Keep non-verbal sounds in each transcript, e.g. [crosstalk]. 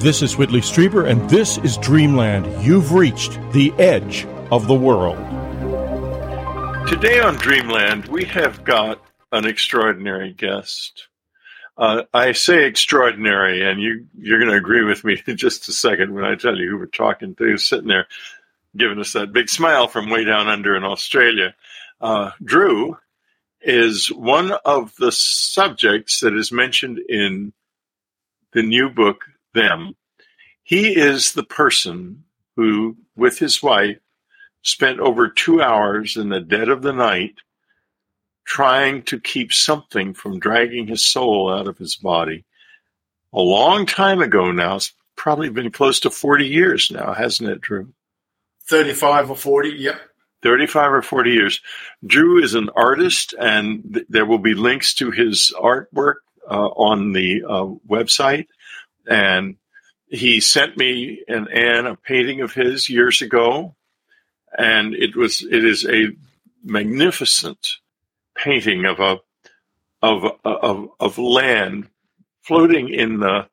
This is Whitley Strieber, and this is Dreamland. You've reached the edge of the world. Today on Dreamland, we have got an extraordinary guest. Uh, I say extraordinary, and you, you're going to agree with me [laughs] in just a second when I tell you who we're talking to, sitting there giving us that big smile from way down under in Australia. Uh, Drew is one of the subjects that is mentioned in the new book, Them. He is the person who, with his wife, spent over two hours in the dead of the night trying to keep something from dragging his soul out of his body. A long time ago now, it's probably been close to 40 years now, hasn't it, Drew? 35 or 40, yep. 35 or 40 years. Drew is an artist, and th- there will be links to his artwork uh, on the uh, website. And he sent me and Anne a painting of his years ago, and it was it is a magnificent painting of a of of of land floating in the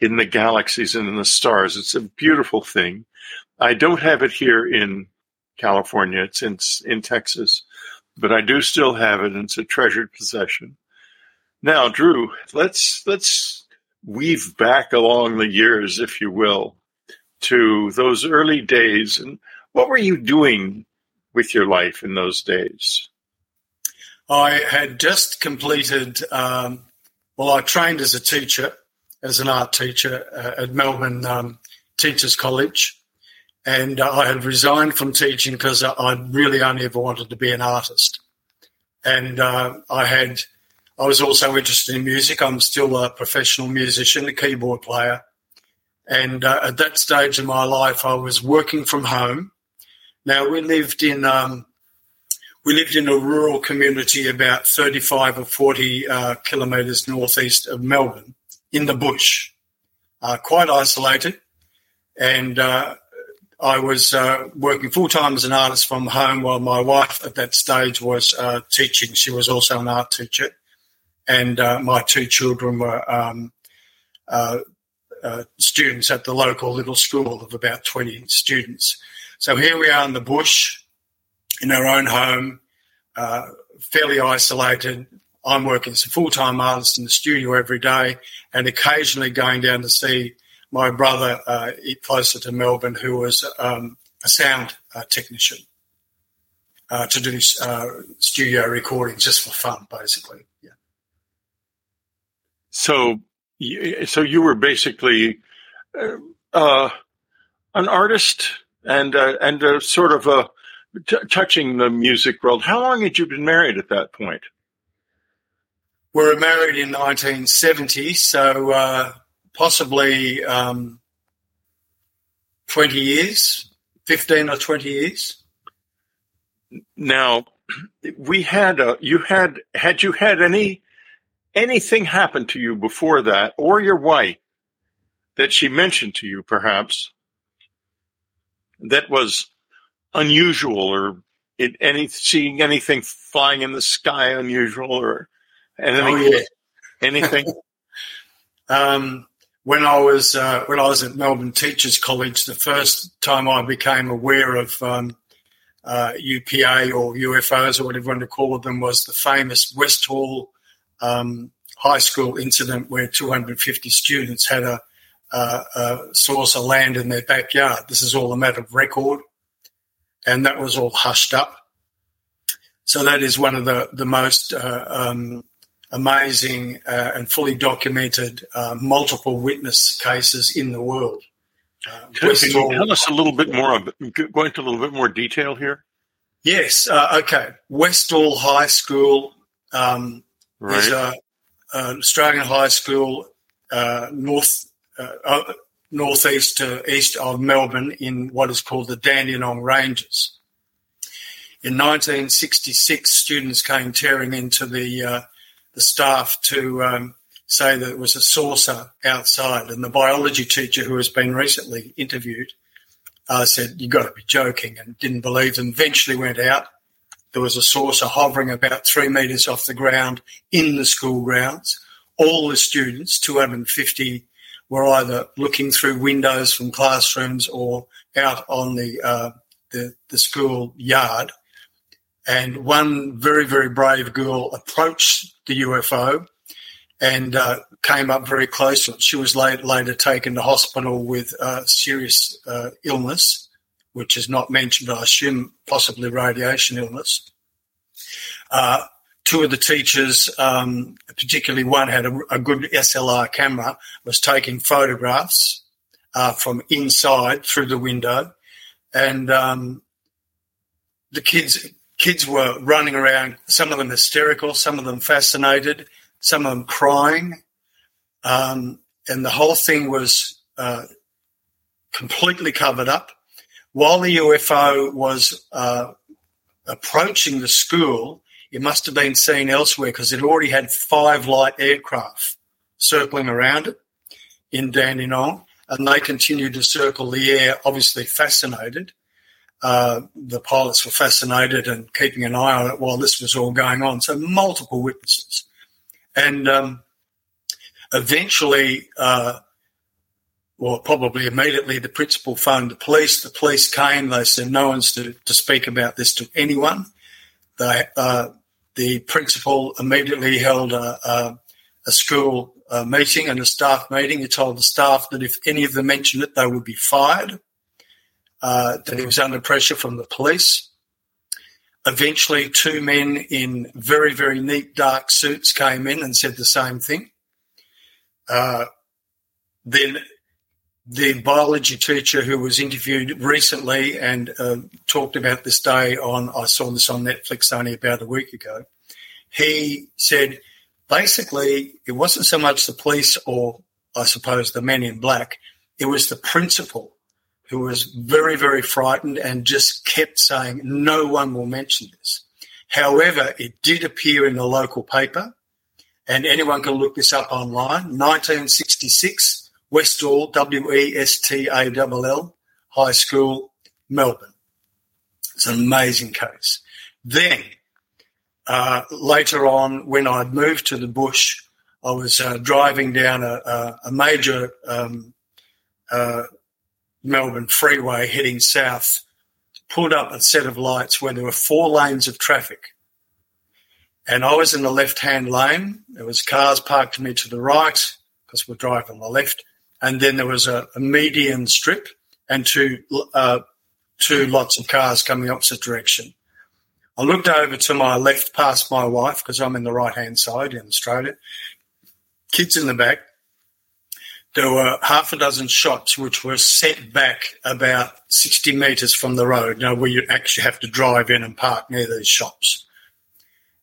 in the galaxies and in the stars. It's a beautiful thing. I don't have it here in California. It's in in Texas, but I do still have it, and it's a treasured possession. Now, Drew, let's let's weave back along the years, if you will, to those early days. And what were you doing with your life in those days? I had just completed. Um, well, I trained as a teacher, as an art teacher uh, at Melbourne um, Teachers College and uh, I had resigned from teaching because I really only ever wanted to be an artist. And uh, I had, I was also interested in music. I'm still a professional musician, a keyboard player. And uh, at that stage in my life, I was working from home. Now we lived in, um, we lived in a rural community about 35 or 40 uh, kilometres northeast of Melbourne in the bush, uh, quite isolated. And uh, I was uh, working full time as an artist from home while my wife at that stage was uh, teaching. She was also an art teacher. And uh, my two children were um, uh, uh, students at the local little school of about 20 students. So here we are in the bush in our own home, uh, fairly isolated. I'm working as a full time artist in the studio every day and occasionally going down to see my brother uh, closer to Melbourne, who was um, a sound uh, technician to do studio recording just for fun, basically. So, so you were basically uh, an artist and and sort of a t- touching the music world. How long had you been married at that point? We were married in 1970, so possibly um, 20 years, 15 or 20 years. Now, we had a, you had, had you had any, anything happened to you before that or your wife that she mentioned to you perhaps that was unusual or it, any seeing anything flying in the sky unusual or anything oh, yeah. anything [laughs] um, when I was uh, when I was at Melbourne Teachers College, the first time I became aware of um, uh, UPA or UFOs or whatever you want to call them was the famous Westall um, High School incident where 250 students had a, a, a source of land in their backyard. This is all a matter of record, and that was all hushed up. So that is one of the the most uh, um, amazing uh, and fully documented uh, multiple witness cases in the world. Uh, can, can, you tell us a little bit more? Go into a little bit more detail here. Yes. Uh, okay. Westall High School um, right. is a, an Australian high school uh, north uh, northeast to east of Melbourne in what is called the Dandenong Ranges. In 1966, students came tearing into the the staff to um, say that it was a saucer outside. And the biology teacher, who has been recently interviewed, uh, said, You've got to be joking, and didn't believe them. Eventually went out. There was a saucer hovering about three metres off the ground in the school grounds. All the students, 250, were either looking through windows from classrooms or out on the, uh, the, the school yard. And one very, very brave girl approached the UFO and uh, came up very close. She was later, later taken to hospital with uh, serious uh, illness, which is not mentioned, I assume possibly radiation illness. Uh, two of the teachers, um, particularly one had a, a, good SLR camera, was taking photographs uh, from inside through the window, and um, the kids kids were running around. Some of them hysterical, some of them fascinated, some of them crying, um, and the whole thing was uh, completely covered up. While the UFO was uh, approaching the school, it must have been seen elsewhere because it already had five light aircraft circling around it in Dandenong, and they continued to circle the air, obviously fascinated. Uh, the pilots were fascinated and keeping an eye on it while this was all going on. So multiple witnesses, and um, eventually, uh, well, probably immediately, the principal phoned the police. The police came. They said no one's to, to speak about this to anyone. They, uh, the principal immediately held a, a, a school uh, meeting and a staff meeting. He told the staff that if any of them mentioned it, they would be fired. Uh, that he was under pressure from the police. Eventually, two men in very, very neat dark suits came in and said the same thing. Uh, then the biology teacher who was interviewed recently and uh, talked about this day on, I saw this on Netflix only about a week ago. He said basically it wasn't so much the police or I suppose the men in black, it was the principal who was very, very frightened and just kept saying, no one will mention this. However, it did appear in the local paper and anyone can look this up online. 1966, Westall, W E S T A L L, High School, Melbourne. It's an amazing case. Then, uh, later on, when I'd moved to the bush, I was uh, driving down a, a, a major um, uh, Melbourne freeway heading south, pulled up a set of lights where there were four lanes of traffic. And I was in the left hand lane. There was cars parked to me to the right because we're driving on the left and then there was a, a median strip and two uh, two lots of cars coming opposite direction. I looked over to my left past my wife because I'm in the right hand side in Australia. Kids in the back. There were half a dozen shops which were set back about 60 metres from the road, you know, where you actually have to drive in and park near these shops.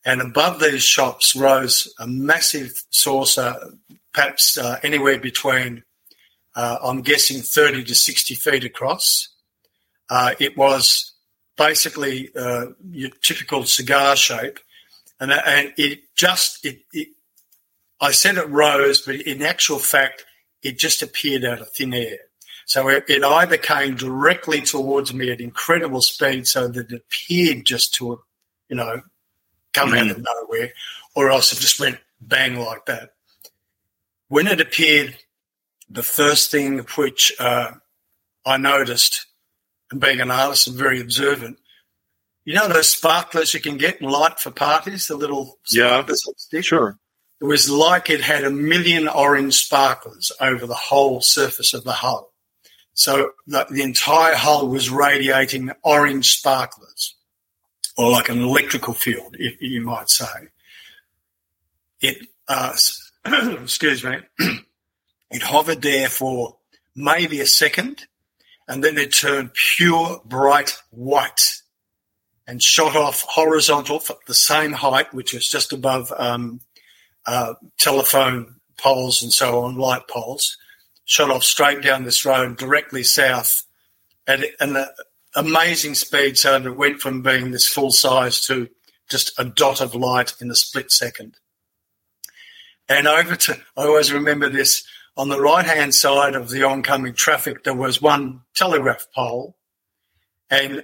And above these shops rose a massive saucer, perhaps uh, anywhere between uh, I'm guessing 30 to 60 feet across. Uh, it was basically uh, your typical cigar shape, and, and it just it, it, I said it rose, but in actual fact, it just appeared out of thin air. So it, it either came directly towards me at incredible speed, so that it appeared just to, you know, come mm-hmm. out of nowhere, or else it just went bang like that. When it appeared the first thing which uh, I noticed, and being an artist and very observant, you know those sparklers you can get in light for parties, the little sparklers yeah, sure. It was like it had a million orange sparklers over the whole surface of the hull. So the, the entire hull was radiating orange sparklers, or like an electrical field, if you might say. It, uh, [clears throat] excuse me. [clears throat] It hovered there for maybe a second, and then it turned pure bright white and shot off horizontal for the same height, which was just above um, uh, telephone poles and so on, light poles, shot off straight down this road directly south at an amazing speed. So it went from being this full size to just a dot of light in a split second. And over to, I always remember this on the right hand side of the oncoming traffic, there was one telegraph pole. And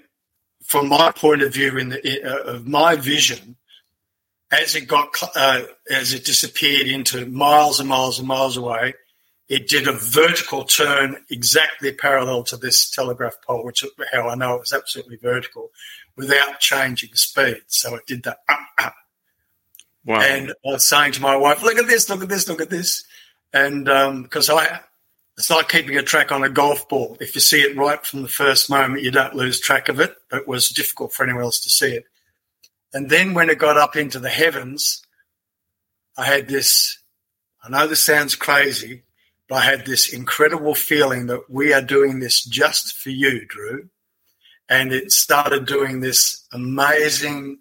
from my point of view, in the, uh, of my vision, as it got, uh, as it disappeared into miles and miles and miles away, it did a vertical turn exactly parallel to this telegraph pole, which is how I know it was absolutely vertical, without changing speed. So it did that. Uh, uh. Wow. And I was saying to my wife, "Look at this! Look at this! Look at this!" And because um, I, it's like keeping a track on a golf ball. If you see it right from the first moment, you don't lose track of it. But it was difficult for anyone else to see it. And then when it got up into the heavens, I had this. I know this sounds crazy, but I had this incredible feeling that we are doing this just for you, Drew. And it started doing this amazing,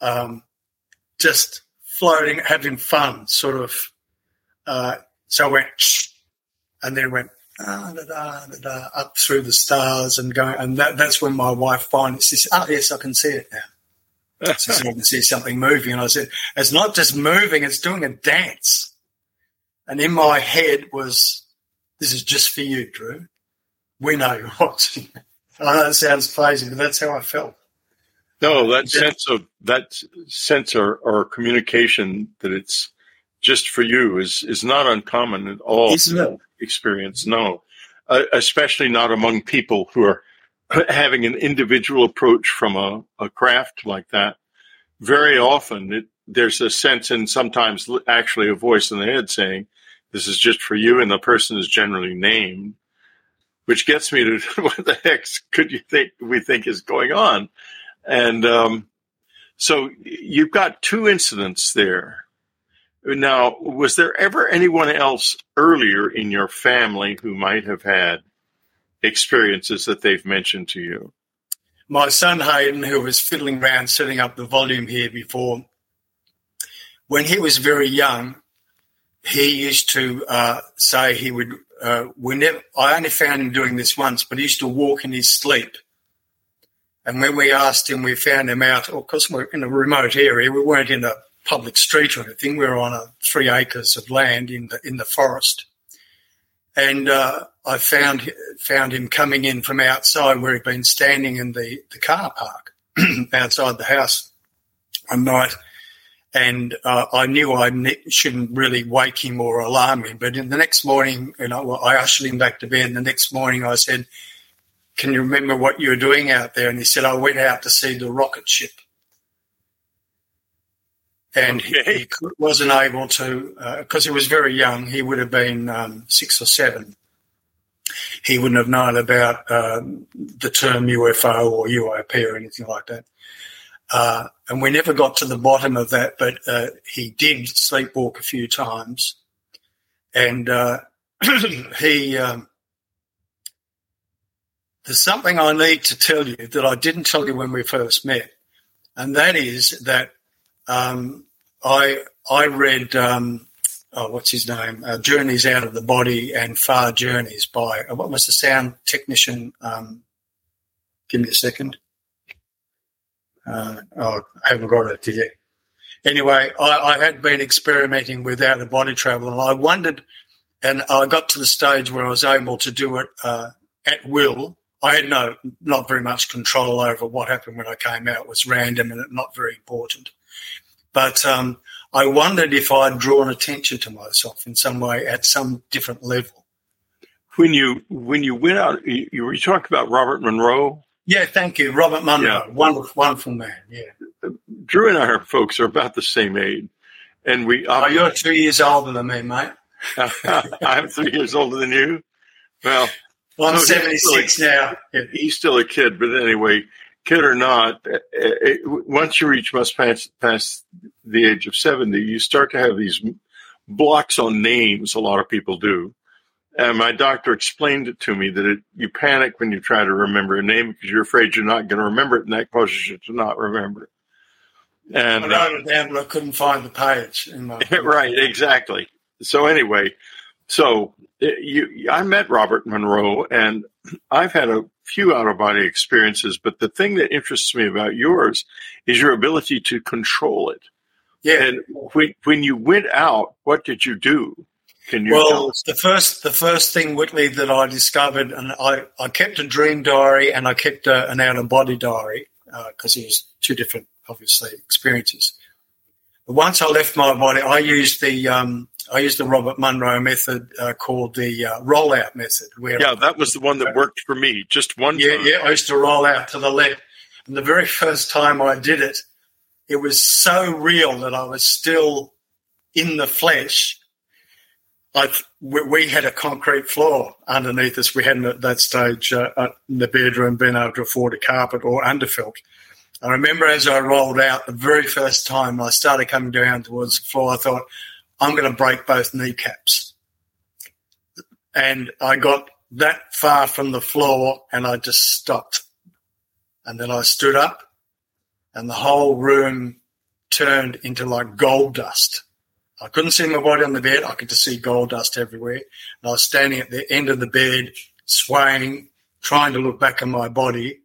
um, just floating, having fun, sort of. Uh, so I went, [sniffs] and then went ah, da, da, da, up through the stars and going, and that, that's when my wife finally says, "Oh yes, I can see it now." she said, "I can see something moving," and I said, "It's not just moving; it's doing a dance." And in my head was, "This is just for you, Drew. We know [laughs] you're watching." I know it sounds crazy, but that's how I felt. No, that sense of that sense or, or communication that it's just for you is is not uncommon at all. Experience, no, uh, especially not among people who are [laughs] having an individual approach from a, a craft like that. Very often, it, there's a sense, and sometimes actually a voice in the head saying, "This is just for you," and the person is generally named, which gets me to [laughs] what the heck could you think we think is going on? And um, so you've got two incidents there now, was there ever anyone else earlier in your family who might have had experiences that they've mentioned to you? My son Hayden, who was fiddling around setting up the volume here before, when he was very young, he used to uh, say he would. Uh, we never. I only found him doing this once, but he used to walk in his sleep. And when we asked him, we found him out. Of course, we're in a remote area. We weren't in a public street or anything. We were on a three acres of land in the in the forest, and uh, I found found him coming in from outside where he'd been standing in the the car park [clears throat] outside the house one night. And uh, I knew I shouldn't really wake him or alarm him. But in the next morning, you know, I ushered him back to bed. And the next morning, I said, "Can you remember what you were doing out there?" And he said, "I went out to see the rocket ship." And okay. he, wasn't able to because uh, he was very young. He would have been um, six or seven. He wouldn't have known about um, the term UFO or UAP or anything like that. Uh, and we never got to the bottom of that, but uh, he did sleepwalk a few times, and uh, [clears throat] he. Um, there's something I need to tell you that I didn't tell you when we first met, and that is that um, I I read um, oh, what's his name? Uh, Journeys Out of the Body and Far Journeys by uh, what was the sound technician? Um, give me a second. Uh, oh, I haven't got it yet. Anyway, I, I had been experimenting with out of body travel, and I wondered, and I got to the stage where I was able to do it uh, at will. I had no, not very much control over what happened when I came out. It was random and not very important. But um, I wondered if I'd drawn attention to myself in some way at some different level. When you when you went out, you, you were talking about Robert Monroe. Yeah, thank you, Robert Monroe. Yeah. Wonderful, wonderful man. Yeah. Drew and our folks are about the same age, and we. Oh, you're two years older than me, mate. [laughs] I'm three years older than you. Well, well I'm no, 76 he's now. Yeah. He's still a kid, but anyway, kid or not, it, eh, eh, once you reach must pass, pass the age of 70, you start to have these blocks on names. A lot of people do. And my doctor explained it to me that it, you panic when you try to remember a name because you're afraid you're not going to remember it, and that causes you to not remember it. And I wrote it down, but I couldn't find the page. In my [laughs] right, exactly. So anyway, so eh, you, I met Robert Monroe, and I've had a few out of body experiences, but the thing that interests me about yours is your ability to control it. Yeah. And when, when you went out, what did you do? Can you well, the first the first thing, Whitley, that I discovered, and I, I kept a dream diary and I kept a, an out of body diary because uh, it was two different, obviously, experiences. But once I left my body, I used the um, I used the Robert Monroe method uh, called the uh, rollout method. Where yeah, that was the one that worked for me. Just one. Yeah, time. yeah. I used to roll out to the left, and the very first time I did it, it was so real that I was still in the flesh. I we had a concrete floor underneath us. We hadn't at that stage uh, uh, in the bedroom been able to afford a carpet or underfelt. I remember as I rolled out the very first time I started coming down towards the floor, I thought, I'm going to break both kneecaps. And I got that far from the floor and I just stopped. And then I stood up and the whole room turned into like gold dust. I couldn't see my body on the bed. I could just see gold dust everywhere. And I was standing at the end of the bed, swaying, trying to look back at my body.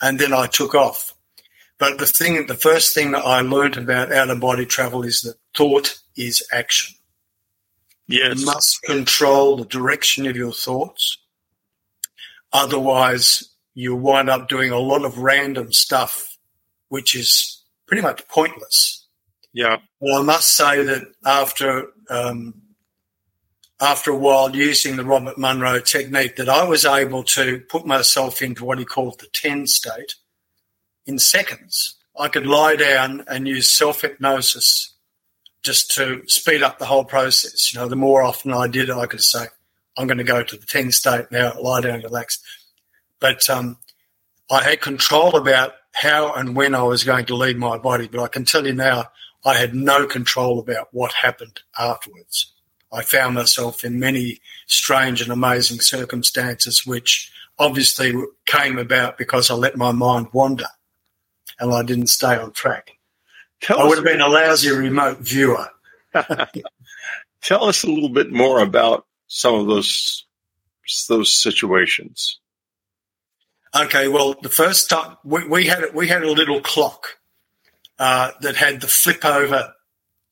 And then I took off. But the thing, the first thing that I learned about out of body travel is that thought is action. Yes. You must control the direction of your thoughts. Otherwise, you wind up doing a lot of random stuff, which is pretty much pointless. Yeah. Well, I must say that after um, after a while using the Robert Monroe technique, that I was able to put myself into what he called the ten state in seconds. I could lie down and use self hypnosis just to speed up the whole process. You know, the more often I did I could say, I'm going to go to the 10 state now, lie down, relax. But um, I had control about how and when I was going to leave my body. But I can tell you now, I had no control about what happened afterwards. I found myself in many strange and amazing circumstances, which obviously came about because I let my mind wander and I didn't stay on track. Tell I would have been a lousy remote viewer. [laughs] Tell us a little bit more about some of those those situations. Okay, well, the first time we, we had we had a little clock uh, that had the flip over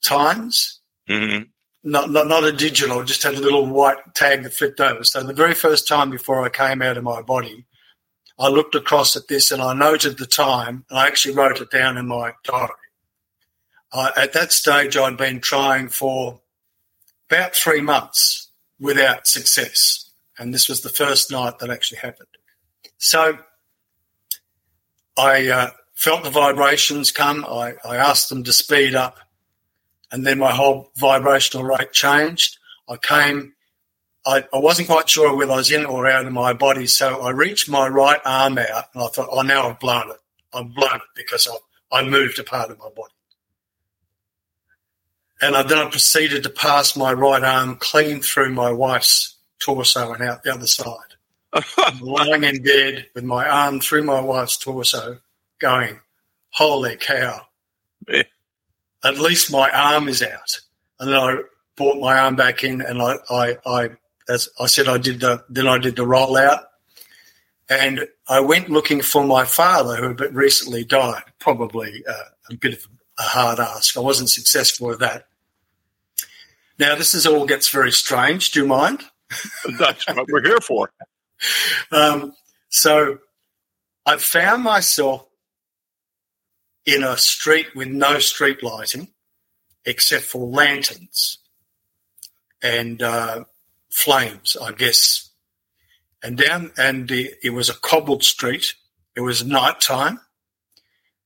times. Mm-hmm. Not, not not a digital, just had a little white tag that flipped over. So the very first time before I came out of my body, I looked across at this and I noted the time, and I actually wrote it down in my diary. At that stage, I'd been trying for about three months without success. And this was the first night that actually happened. So I uh, felt the vibrations come. I, I asked them to speed up. And then my whole vibrational rate changed. I came, I, I wasn't quite sure whether I was in or out of my body. So I reached my right arm out and I thought, oh, now I've blown it. I've blown it because I, I moved a part of my body. And I, then I proceeded to pass my right arm clean through my wife's torso and out the other side. [laughs] lying in bed with my arm through my wife's torso, going, Holy cow. Yeah. At least my arm is out. And then I brought my arm back in and I, I, I as I said, I did the, then I did the rollout. And I went looking for my father, who had recently died. Probably uh, a bit of a hard ask. I wasn't successful with that. Now, this is all gets very strange. Do you mind? [laughs] That's what we're here for. Um, so I found myself in a street with no street lighting except for lanterns and uh, flames, I guess. And down, and it was a cobbled street. It was night time,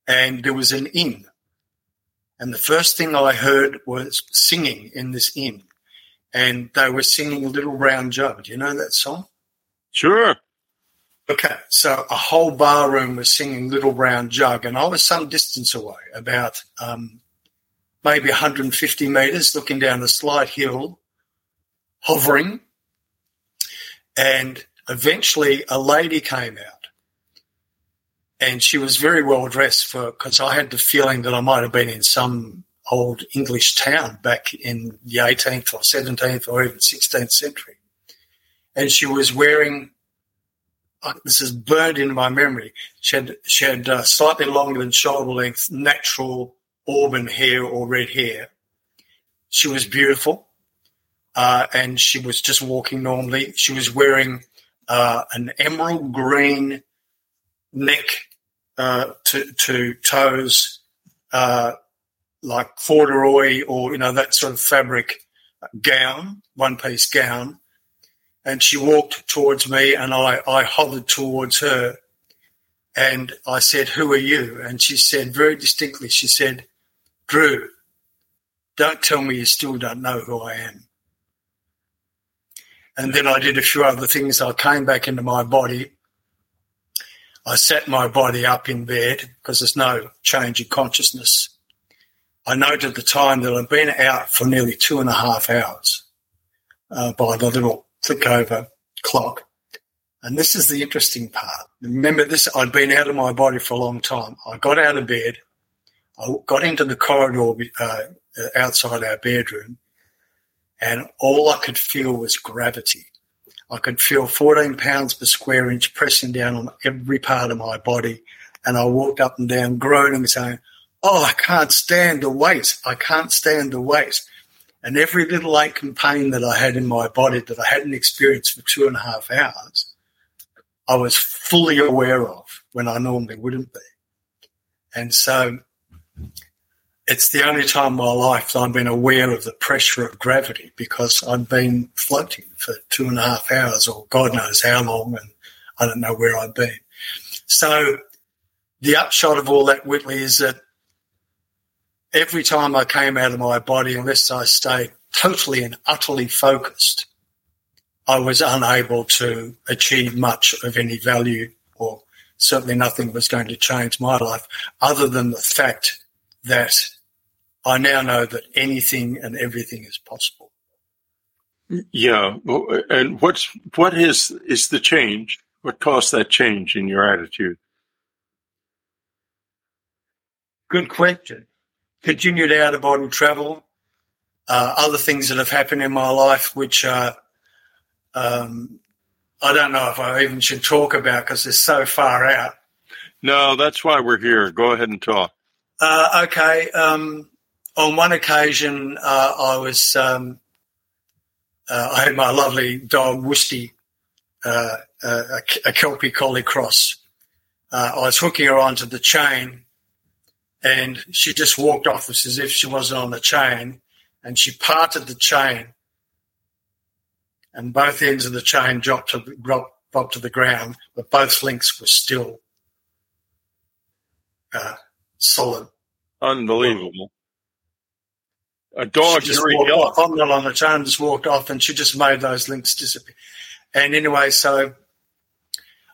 and there was an inn. And the first thing I heard was singing in this inn. And they were singing Little Brown Jug. Do you know that song? Sure. Okay, so a whole bar room was singing Little Brown Jug, and I was some distance away, about um, maybe 150 metres, looking down a slight hill, hovering. And eventually a lady came out and she was very well dressed for because I had the feeling that I might have been in some old English town back in the 18th or 17th or even 16th century. And she was wearing, uh, this is burned in my memory. She had, she had uh, slightly longer than shoulder length, natural auburn hair or red hair. She was beautiful. Uh, and she was just walking normally. She was wearing uh, an emerald green neck uh, to, to toes uh, like corduroy or you know that sort of fabric gown, one piece gown, and she walked towards me, and I I hovered towards her, and I said, "Who are you?" And she said very distinctly, she said, "Drew, don't tell me you still don't know who I am." And then I did a few other things. I came back into my body. I sat my body up in bed because there's no change in consciousness. I noted the time that I'd been out for nearly two and a half hours uh, by the little click over clock. And this is the interesting part. Remember this, I'd been out of my body for a long time. I got out of bed. I got into the corridor uh, outside our bedroom and all I could feel was gravity. I could feel 14 pounds per square inch pressing down on every part of my body. And I walked up and down groaning, saying, Oh, I can't stand the weight. I can't stand the weight. And every little ache and pain that I had in my body that I hadn't experienced for two and a half hours, I was fully aware of when I normally wouldn't be. And so it's the only time in my life that I've been aware of the pressure of gravity because I've been floating for two and a half hours or God knows how long and I don't know where I've been. So the upshot of all that, Whitley, is that every time I came out of my body, unless I stayed totally and utterly focused, I was unable to achieve much of any value or certainly nothing was going to change my life other than the fact that I now know that anything and everything is possible. Yeah, and what's what is is the change? What caused that change in your attitude? Good question. Continued out of body travel, uh, other things that have happened in my life, which uh, um, I don't know if I even should talk about because they're so far out. No, that's why we're here. Go ahead and talk. Uh, okay. Um, on one occasion, uh, I was um, uh, I had my lovely dog Woosty, uh, a, a, Kelpie Collie Cross. Uh, I was hooking her onto the chain, and she just walked off as if she wasn't on the chain, and she parted the chain, and both ends of the chain dropped to dropped, dropped to the ground, but both links were still uh, solid. Unbelievable. A dog she just walked off. I'm not on the chain, just walked off, and she just made those links disappear. And anyway, so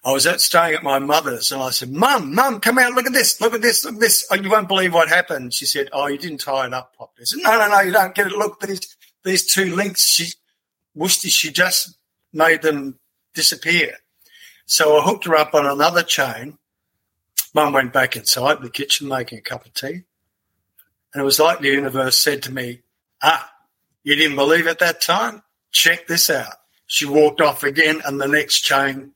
I was at staying at my mother's, and I said, "Mum, Mum, come out, look at this, look at this, look at this. Oh, you won't believe what happened." She said, "Oh, you didn't tie it up properly." I said, "No, no, no, you don't get it. Look, these these two links. She, Woosty, she just made them disappear." So I hooked her up on another chain. Mum went back inside the kitchen making a cup of tea. And it was like the universe said to me, Ah, you didn't believe at that time? Check this out. She walked off again, and the next chain,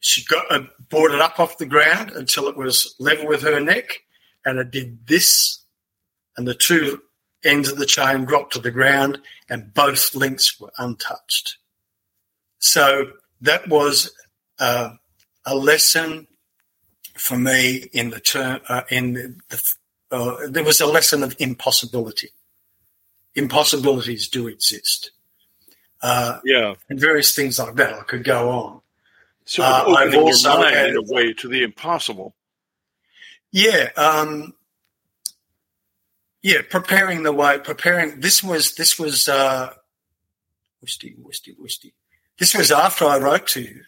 she got uh, brought it up off the ground until it was level with her neck, and it did this, and the two ends of the chain dropped to the ground, and both links were untouched. So that was uh, a lesson for me in the term uh, in the, uh, there was a lesson of impossibility. Impossibilities do exist. Uh, yeah, and various things like that. I could go on. So uh, opening your mind had, in a way to the impossible. Yeah, um, yeah. Preparing the way. Preparing. This was. This was. Uh, Woosty, Woosty. This was after I wrote to you.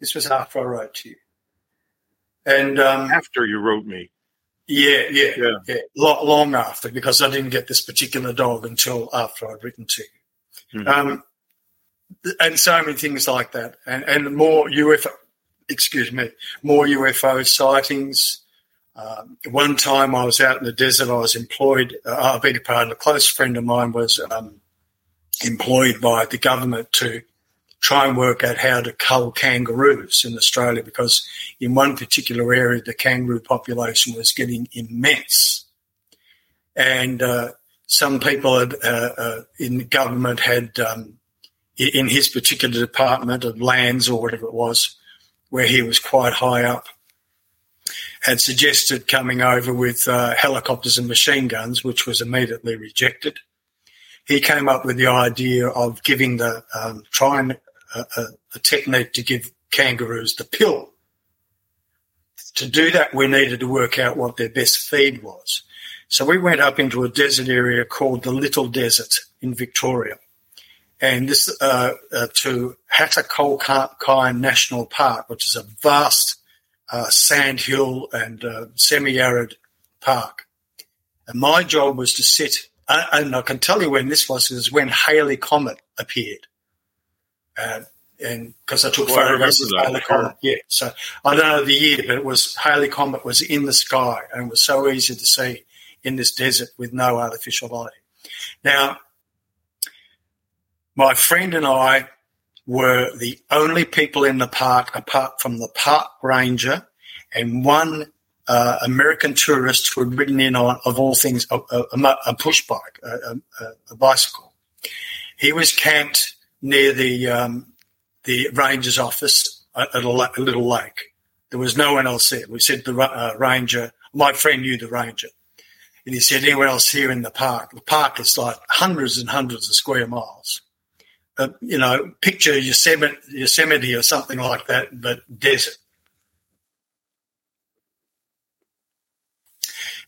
This was after I wrote to you. And um, after you wrote me. Yeah, yeah, yeah. yeah. Long after, because I didn't get this particular dog until after I'd written to you. Mm-hmm. Um, and so many things like that. And, and more UFO, excuse me, more UFO sightings. Um, one time I was out in the desert, I was employed, uh, I beg your pardon, a close friend of mine was um, employed by the government to try and work out how to cull kangaroos in Australia because in one particular area the kangaroo population was getting immense. And uh, some people had, uh, uh, in government had, um, in his particular department of lands or whatever it was, where he was quite high up, had suggested coming over with uh, helicopters and machine guns, which was immediately rejected. He came up with the idea of giving the um, trying a, a, technique to give kangaroos the pill. To do that, we needed to work out what their best feed was. So we went up into a desert area called the Little Desert in Victoria. And this uh, uh, to Hattah National Park, which is a vast uh, sand hill and uh, semi-arid park. And my job was to sit, and I can tell you when this was, is when Halley Comet appeared. Uh, and because I took well, photographs of Halley Comet, yeah. So I don't know the year, but it was Halley Comet was in the sky and it was so easy to see in this desert with no artificial lighting. Now, my friend and I were the only people in the park apart from the park ranger and one uh, American tourist who had ridden in on, of all things, a, a, a push bike, a, a, bicycle. He was camped near the um, the ranger's office at a, little lake. There was no one else there. We said the uh, ranger, my friend knew the ranger, and he said, "Anyone else here in the park?" The park is like hundreds and hundreds of square miles uh, you know, picture Yosemite, Yosemite or something like that, but desert.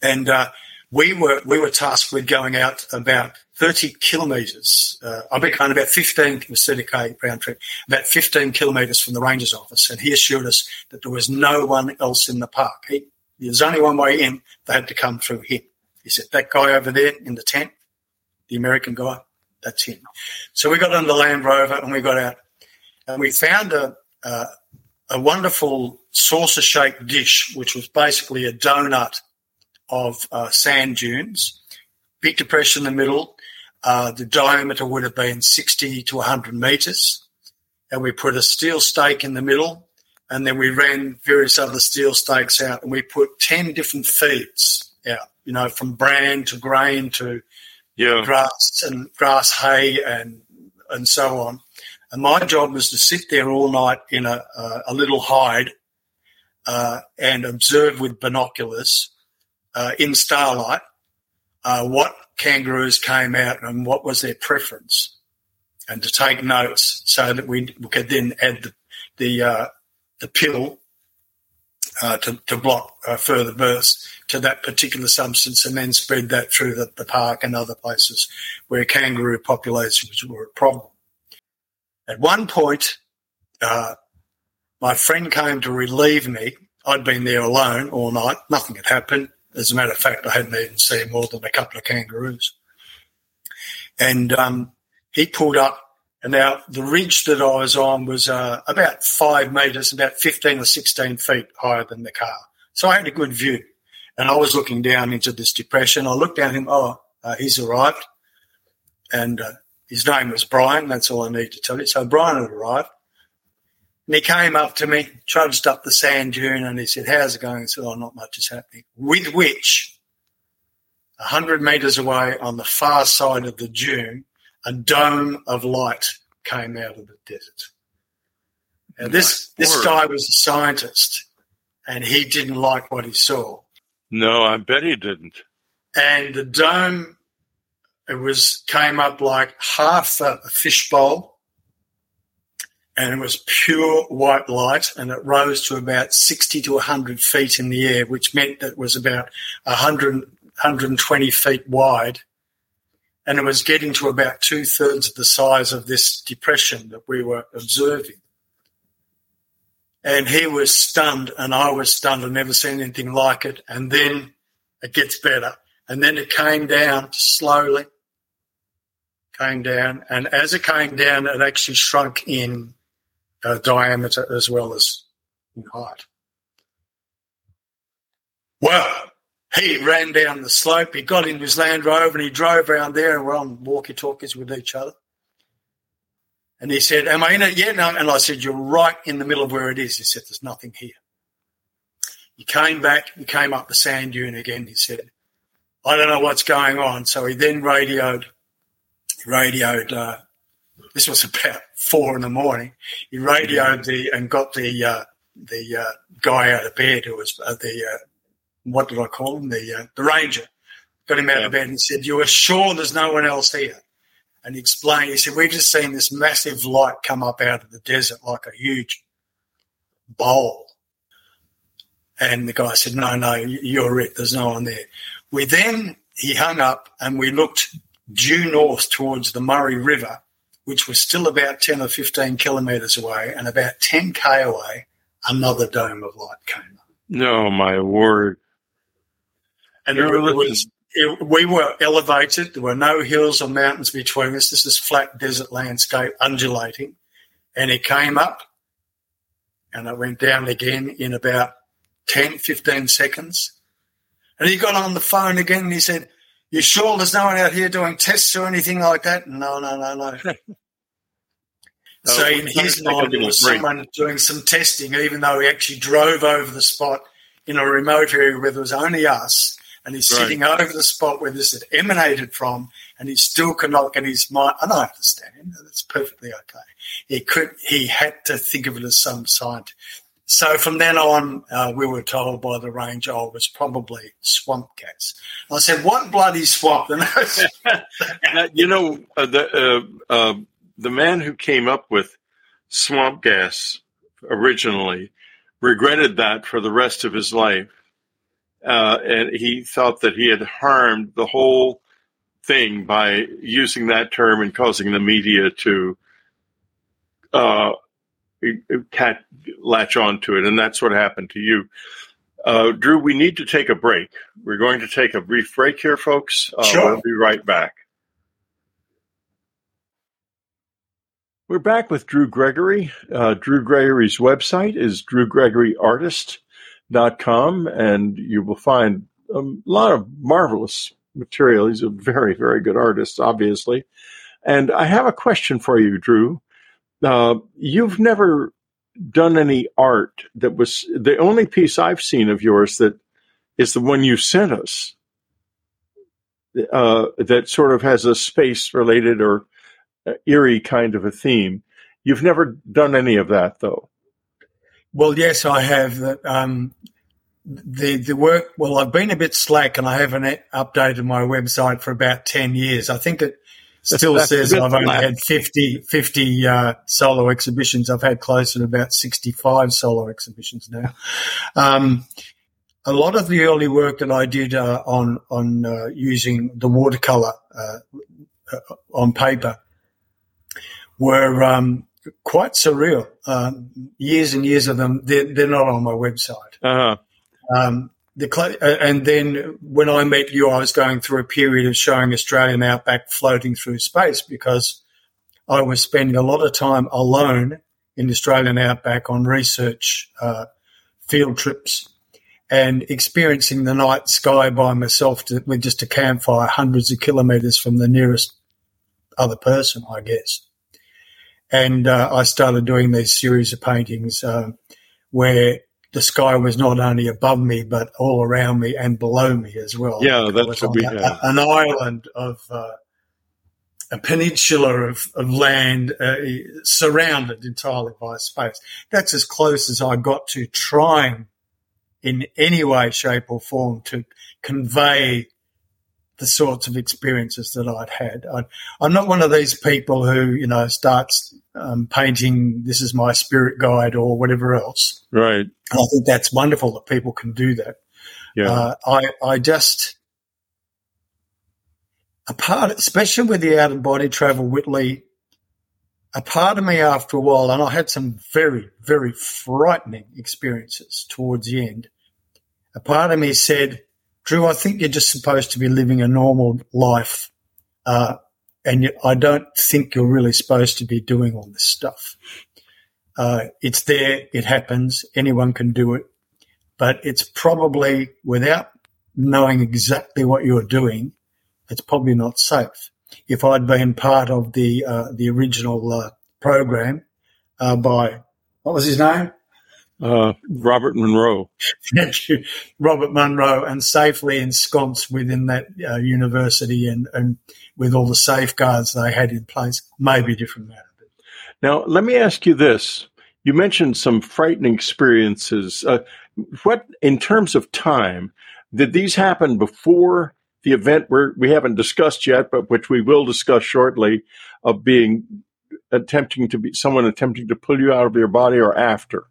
And uh, we were we were tasked with going out about 30 kilometres. Uh, I beg kind of about 15 k round trip, about 15 kilometres from the ranger's office, and he assured us that there was no one else in the park. He, there's only one way in. They had to come through him. He said that guy over there in the tent, the American guy, that's him. So we got on the Land Rover and we got out, and we found a a, a wonderful saucer-shaped dish, which was basically a donut of uh, sand dunes, big depression in the middle. Uh, the diameter would have been 60 to 100 meters. And we put a steel stake in the middle. And then we ran various other steel stakes out and we put 10 different feeds out, you know, from bran to grain to yeah. grass and grass hay and and so on. And my job was to sit there all night in a, a, a little hide uh, and observe with binoculars uh, in starlight uh, what kangaroos came out and what was their preference, and to take notes so that we, could then add the the, uh, the pill uh, to, to block uh, further births to that particular substance and then spread that through the, the park and other places where kangaroo populations were a problem. At one point, uh, my friend came to relieve me. I'd been there alone all night. Nothing had happened. As a matter of fact, I hadn't even seen more than a couple of kangaroos. And um, he pulled up and now the ridge that I was on was uh, about five metres, about 15 or 16 feet higher than the car. So I had a good view. And I was looking down into this depression. I looked down at him, oh, uh, he's arrived. And uh, his name was Brian. That's all I need to tell you. So Brian had arrived. And he came up to me, trudged up the sand dune, and he said, How's it going? I said, Oh, not much is happening. With which, 100 metres away on the far side of the dune, a dome of light came out of the desert. Now this this guy was a scientist, and he didn't like what he saw. No, I bet he didn't. And the dome, it was came up like half a, a fishbowl, and it was pure white light, and it rose to about sixty to hundred feet in the air, which meant that it was about 100, 120 feet wide and it was getting to about two thirds of the size of this depression that we were observing. And he was stunned, and I was stunned. I'd never seen anything like it. And then it gets better. And then it came down slowly, came down. And as it came down, it actually shrunk in uh, diameter as well as in height. Well, he ran down the slope. He got in his Land Rover and he drove around there, and we're on walkie talkies with each other. And he said, Am I in it yet? No. And I said, You're right in the middle of where it is. He said, There's nothing here. He came back, he came up the sand dune again. He said, I don't know what's going on. So he then radioed, radioed, uh, this was about four in the morning. He radioed the and got the uh, the uh, guy out of bed who was uh, the uh, what did I call him? The uh, the ranger got him out yeah. of bed and said, "You are sure there's no one else here?" And he explained. He said, "We've just seen this massive light come up out of the desert like a huge bowl." And the guy said, "No, no, you're it. There's no one there." We then he hung up and we looked due north towards the Murray River, which was still about ten or fifteen kilometres away, and about ten k away, another dome of light came up. No, my word! And it, it was it, we were elevated. There were no hills or mountains between us. This is flat desert landscape, undulating. And it came up and it went down again in about 10, 15 seconds. And he got on the phone again and he said, You sure there's no one out here doing tests or anything like that? No, no, no, no. [laughs] so in his mind, there was someone doing some testing, even though he actually drove over the spot in a remote area where there was only us and he's right. sitting over the spot where this had emanated from, and he still cannot get his mind. And I understand that's perfectly okay. He could, he had to think of it as some science. So from then on, uh, we were told by the ranger, oh, it was probably swamp gas. I said, "What bloody swamp?" [laughs] you know, uh, the uh, uh, the man who came up with swamp gas originally regretted that for the rest of his life uh, and he thought that he had harmed the whole thing by using that term and causing the media to cat, latch on to it, and that's what happened to you. Uh, Drew, we need to take a break. We're going to take a brief break here, folks. Uh, sure. We'll be right back. We're back with Drew Gregory. Uh, Drew Gregory's website is Drew Gregory com, and you will find a lot of marvelous material. He's a very, very good artist, obviously. And I have a question for you, Drew. Uh, you've never done any art that was the only piece I've seen of yours that is the one you sent us. Uh, that sort of has a space related or eerie kind of a theme. You've never done any of that, though. Well, yes, I have. That um, the the work. Well, I've been a bit slack, and I haven't updated my website for about ten years. I think it still says I've only had 50, 50 uh, solo exhibitions. I've had closer to about sixty five solo exhibitions now. Um, a lot of the early work that I did uh, on on uh, using the watercolor uh, on paper were um, quite surreal. Um, years and years of them, they're, they're not on my website. Uh-huh. Um, the uh, and then when I met you, I was going through a period of showing Australian outback floating through space because I was spending a lot of time alone in Australian outback on research uh, field trips and experiencing the night sky by myself to, with just a campfire hundreds of kilometres from the nearest other person, I guess. And uh, I started doing these series of paintings uh, where the sky was not only above me but all around me and below me as well. Yeah, that's what we have. An island of uh, a peninsula of, of land uh, surrounded entirely by space. That's as close as I got to trying in any way, shape, or form to convey the sorts of experiences that I'd had. I, am not one of these people who, you know, starts um, painting, this is my spirit guide or whatever else. Right. And I think that's wonderful that people can do that. Yeah. Uh, I, I just, a part, especially with the out of body travel, Whitley, a part of me after a while, and I had some very, very frightening experiences towards the end. A part of me said, Drew, I think you're just supposed to be living a normal life. Uh, and I don't think you're really supposed to be doing all this stuff. Uh, it's there. It happens. Anyone can do it, but it's probably without knowing exactly what you're doing. It's probably not safe. If I'd been part of the uh, the original uh, program uh, by what was his name? Uh, Robert Monroe. Thank [laughs] you, Robert Monroe, and safely ensconced within that uh, university and, and with all the safeguards they had in place, maybe a different matter. Now, let me ask you this. you mentioned some frightening experiences. Uh, what, in terms of time, did these happen before the event where we haven't discussed yet, but which we will discuss shortly, of being attempting to be someone attempting to pull you out of your body, or after,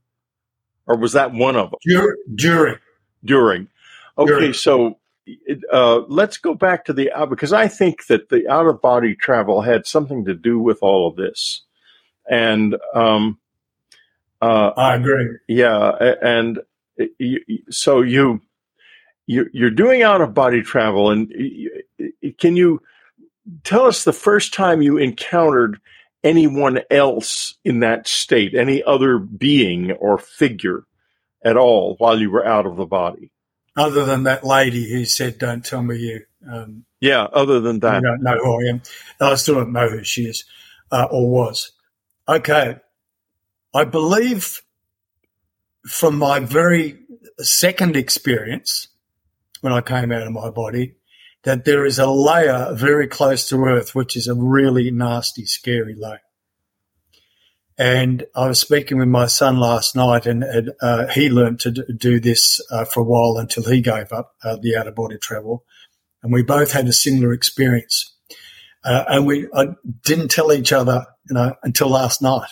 or was that one of them? During. During. Okay, During. so uh, let's go back to the uh, because I think that the out of body travel had something to do with all of this, and um, uh, I agree. Yeah, and so you you're doing out of body travel, and can you tell us the first time you encountered anyone else in that state, any other being or figure at all while you were out of the body? Other than that lady who said, "Don't tell me you." Um, yeah, other than that, you don't know who I am. I still don't know who she is uh, or was. Okay, I believe from my very second experience when I came out of my body that there is a layer very close to Earth, which is a really nasty, scary layer. And I was speaking with my son last night, and, and uh, he learned to do this uh, for a while until he gave up uh, the out of body travel. And we both had a similar experience. Uh, and we I didn't tell each other, you know, until last night.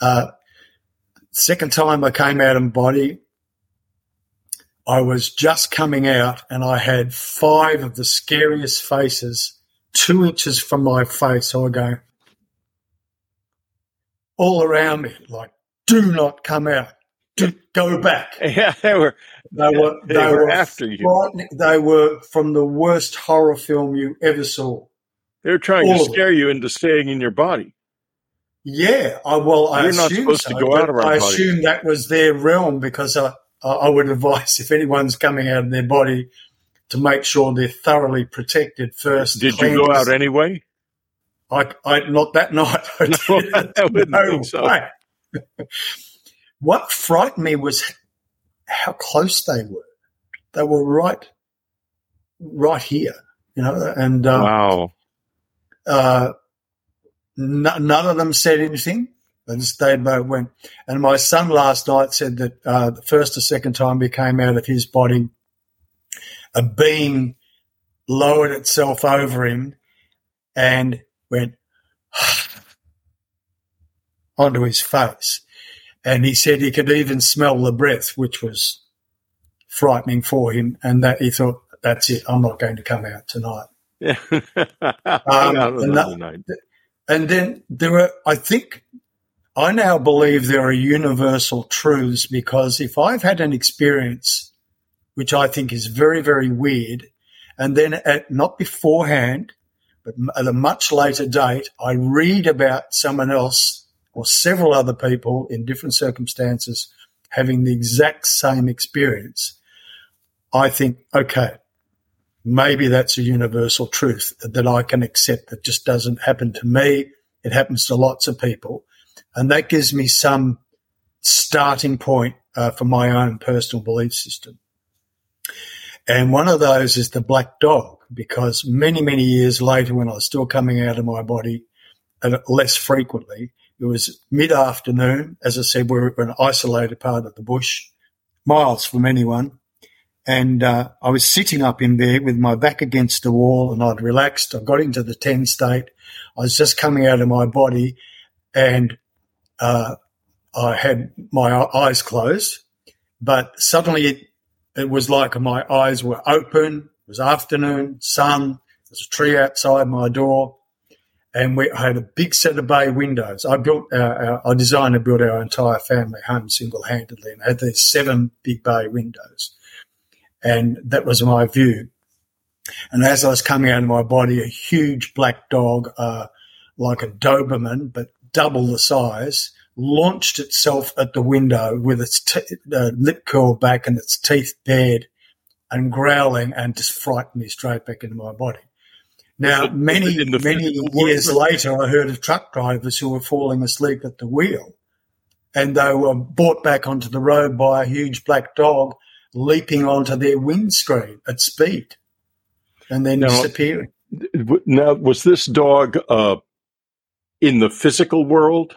Uh, second time I came out of body, I was just coming out and I had five of the scariest faces two inches from my face. So I go all around me, like, do not come out. Do, go back. [laughs] Yeah, they were. They were. They, they were, were, after you. They were from the worst horror film you ever saw. They were trying all to scare you into staying in your body. Yeah, I, well, You're I not supposed so, to go out of our I body. assume that was their realm because I, I would advise if anyone's coming out of their body to make sure they're thoroughly protected first. Did you go out anyway? I, I not that night. I [laughs] no, I wouldn't no think so. [laughs] what frightened me was how close they were. They were right, right here, you know. And um, wow, uh, N- none of them said anything. Just stayed where it went. And my son last night said that uh, the first or second time he came out of his body, a being lowered itself over him and went [sighs] onto his face. And he said he could even smell the breath, which was frightening for him. And that he thought, that's it. I'm not going to come out tonight. Yeah. [laughs] um, and, that, and then there were, I think, I now believe there are universal truths because if I've had an experience, which I think is very, very weird, and then at not beforehand, but at a much later date, I read about someone else or several other people in different circumstances having the exact same experience. I think, okay, maybe that's a universal truth that I can accept that just doesn't happen to me. It happens to lots of people. And that gives me some starting point uh, for my own personal belief system. And one of those is the black dog, because many, many years later, when I was still coming out of my body, and less frequently, it was mid afternoon. As I said, we're in an isolated part of the bush, miles from anyone. And uh, I was sitting up in there with my back against the wall and I'd relaxed. I got into the 10 state. I was just coming out of my body and uh, I had my eyes closed, but suddenly it, it was like my eyes were open. It was afternoon, sun. There's a tree outside my door, and we had a big set of bay windows. I built, our, our, I designed and built our entire family home single handedly, and had these seven big bay windows. And that was my view. And as I was coming out of my body, a huge black dog, uh, like a Doberman, but double the size, launched itself at the window with its t- uh, lip curled back and its teeth bared and growling and just frightened me straight back into my body. Now, many, many years later, I heard of truck drivers who were falling asleep at the wheel and they were brought back onto the road by a huge black dog leaping onto their windscreen at speed and then now, disappearing. Now, was this dog uh, in the physical world?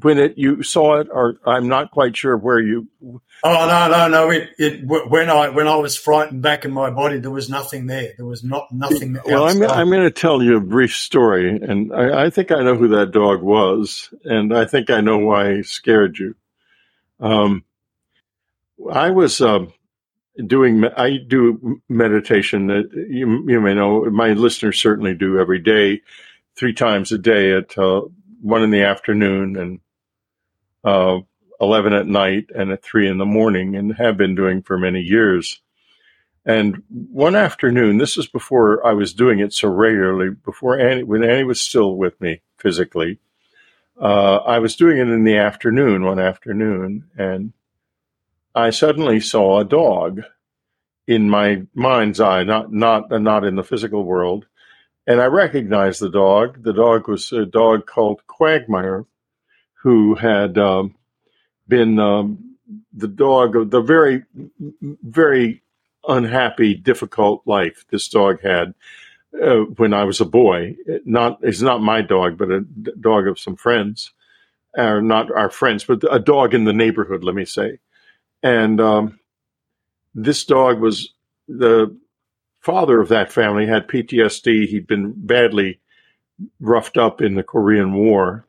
when it you saw it, or I'm not quite sure where you. Oh no no no! It, it when I when I was frightened back in my body, there was nothing there. There was not nothing. Well, I'm I'm going to tell you a brief story, and I, I, think I know who that dog was, and I think I know why he scared you. Um, I was uh, doing I do meditation. That you you may know my listeners certainly do every day, three times a day at uh, one in the afternoon and uh, 11 at night and at 3 in the morning and have been doing for many years. And one afternoon, this is before I was doing it so regularly, before Annie, when Annie was still with me physically, uh, I was doing it in the afternoon, one afternoon, and I suddenly saw a dog in my mind's eye, not not not in the physical world, and I recognized the dog. The dog was a dog called Quagmire, who had um, been um, the dog of the very, very unhappy, difficult life this dog had uh, when I was a boy. Not it's not my dog, but a dog of some friends, or not our friends, but a dog in the neighborhood. Let me say, and um, this dog was the father of that family had PTSD. He'd been badly roughed up in the Korean War,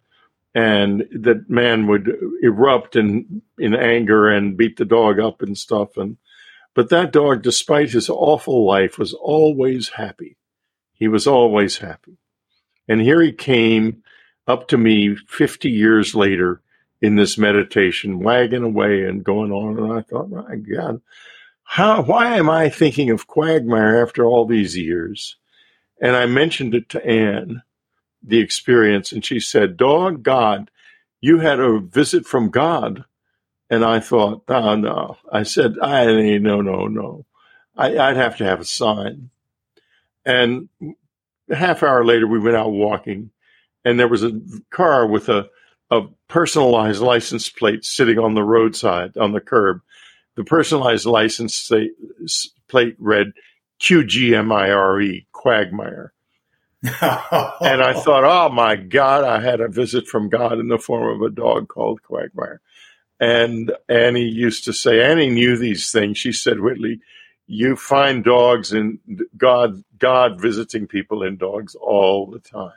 and that man would erupt in in anger and beat the dog up and stuff. And but that dog, despite his awful life, was always happy. He was always happy. And here he came up to me 50 years later in this meditation, wagging away and going on. And I thought, my God, how, why am I thinking of Quagmire after all these years? And I mentioned it to Anne, the experience, and she said, Dog, God, you had a visit from God. And I thought, oh, no. I said, I no, no, no. I, would have to have a sign. And a half hour later, we went out walking, and there was a car with a, a personalized license plate sitting on the roadside on the curb the personalized license plate read QGMIRE, Quagmire. [laughs] and I thought, oh my God, I had a visit from God in the form of a dog called Quagmire. And Annie used to say, Annie knew these things. She said, Whitley, you find dogs and God, God visiting people in dogs all the time.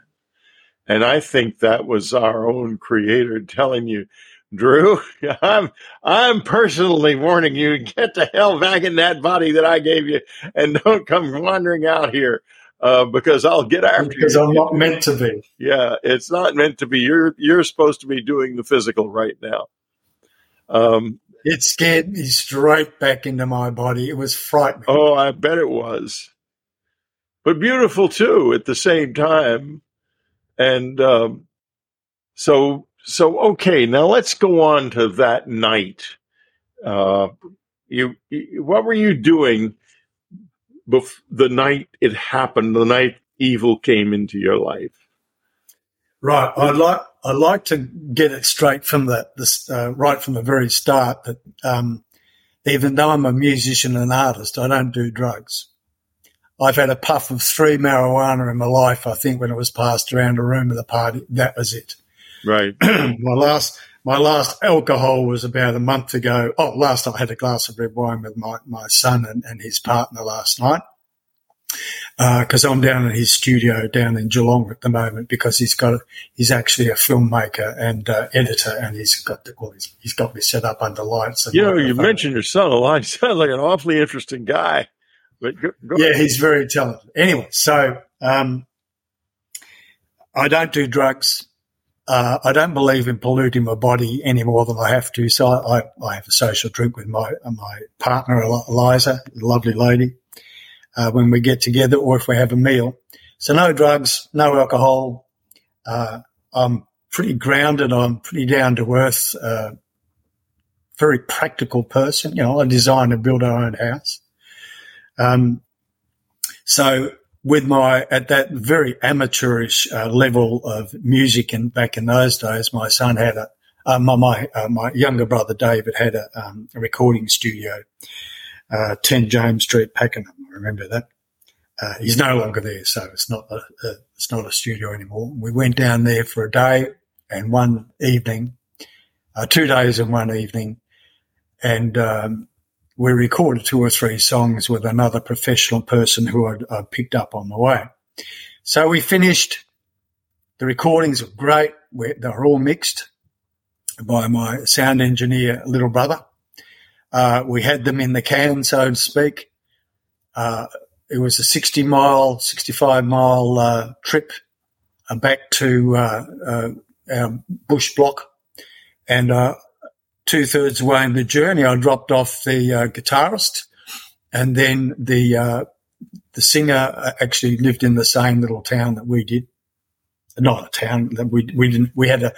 And I think that was our own creator telling you, Drew, [laughs] I'm I'm personally warning you: get the hell back in that body that I gave you, and don't come wandering out here uh, because I'll get after because you. Because I'm not meant to be. Yeah, it's not meant to be. You're you're supposed to be doing the physical right now. Um, it scared me straight back into my body. It was frightening. Oh, I bet it was, but beautiful too at the same time, and um, so so okay, now let's go on to that night. Uh, you, what were you doing bef- the night it happened? The night evil came into your life. Right. I like I like to get it straight from the, this uh, right from the very start that um, even though I'm a musician and artist, I don't do drugs. I've had a puff of three marijuana in my life. I think when it was passed around a room at the party, that was it. Right. [clears throat] my last my last alcohol was about a month ago. Oh, last I had a glass of red wine with my, my son and, and his partner last night. Because uh, I'm down in his studio down in Geelong at the moment because he's got a, he's actually a filmmaker and uh, editor and he's got the, well, he's, he's got me set up under lights. you know, you mentioned your son a lot. [laughs] He sounds like an awfully interesting guy. But go, go yeah, he's very talented. Anyway, so um, I don't do drugs. Uh, I don't believe in polluting my body any more than I have to. So I, I have a social drink with my my partner Eliza, lovely lady, uh, when we get together or if we have a meal. So no drugs, no alcohol. Uh, I'm pretty grounded. I'm pretty down to earth. Uh, very practical person. You know, I design and build our own house. Um, so with my at that very amateurish uh, level of music and back in those days my son had a uh, my my, uh, my younger brother David had a, um, a recording studio uh, 10 James Street Pakenham. I remember that. Uh, he's no longer there so it's not a, a, it's not a studio anymore. We went down there for a day and one evening uh, two days and one evening, and um, we recorded two or three songs with another professional person who I'd, I'd picked up on the way. So we finished. The recordings were great. We, they were all mixed by my sound engineer, little brother. Uh, we had them in the can, so to speak. Uh, it was a 60 mile, 65 mile uh, trip uh, back to uh, uh, our bush block. And two thirds way in the journey, I dropped off the uh, guitarist and then the uh, the singer uh, actually lived in the same little town that we did. Not a town that we we didn't. We had a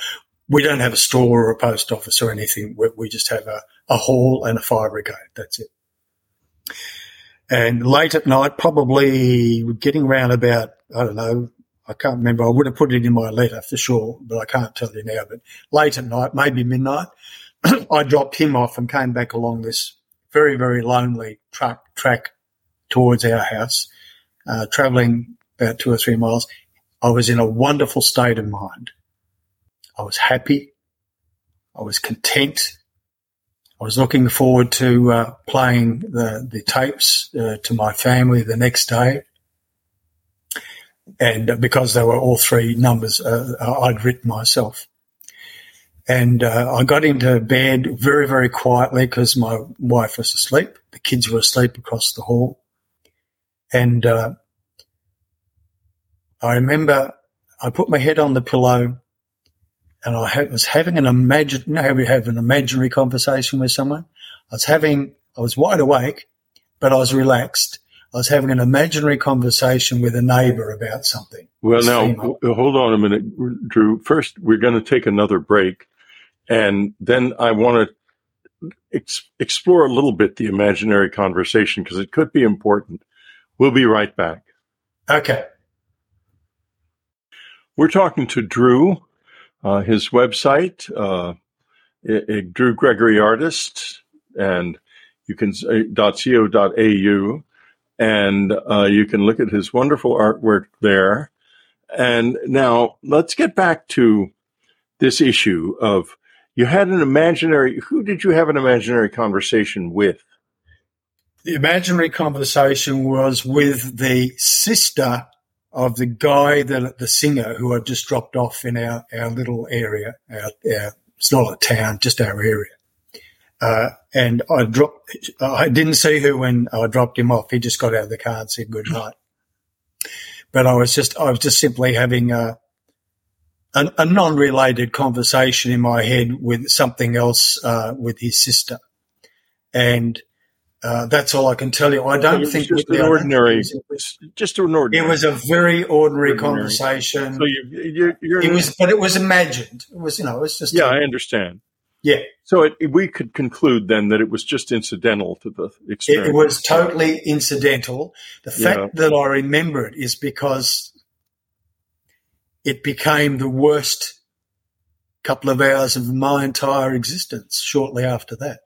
we don't have a store or a post office or anything. We, we just have a, a hall and a fire brigade. That's it. And late at night, probably getting around about, I don't know, I can't remember. I would have put it in my letter for sure, but I can't tell you now. But late at night, maybe midnight, [clears throat] I dropped him off and came back along this very, very lonely truck track towards our house, uh, traveling about two or three miles. I was in a wonderful state of mind. I was happy. I was content. I was looking forward to uh, playing the, the tapes uh, to my family the next day. And because they were all three numbers uh, I'd written myself. And uh, I got into bed very, very quietly because my wife was asleep. The kids were asleep across the hall. And uh, I remember I put my head on the pillow and I was having an imagine, you know we have an imaginary conversation with someone? I was having, I was wide awake, but I was relaxed. I was having an imaginary conversation with a neighbor about something. Well, now, hold on a minute, Drew. First, we're going to take another break. And then I want to ex- explore a little bit the imaginary conversation because it could be important. We'll be right back. Okay. We're talking to Drew uh, his website, uh, Drew Gregory Artist, and you can uh, .co.au, and uh, you can look at his wonderful artwork there. And now let's get back to this issue of you had an imaginary. Who did you have an imaginary conversation with? The imaginary conversation was with the sister of the guy that the singer who had just dropped off in our, our little area. Our, our, it's not a town, just our area. Uh, and I dropped, I didn't see her when I dropped him off. He just got out of the car and said good night. But I was just, I was just simply having a, a, a non-related conversation in my head with something else, uh, with his sister. And uh, that's all I can tell you. I don't think just an ordinary, was, just an ordinary. It was a very ordinary, ordinary. conversation. So you, you're, it was, but it was imagined. It was, you know, it was just. Yeah, a, I understand. Yeah. So it, we could conclude then that it was just incidental to the experience. It was totally incidental. The fact yeah. that I remember it is because it became the worst couple of hours of my entire existence shortly after that.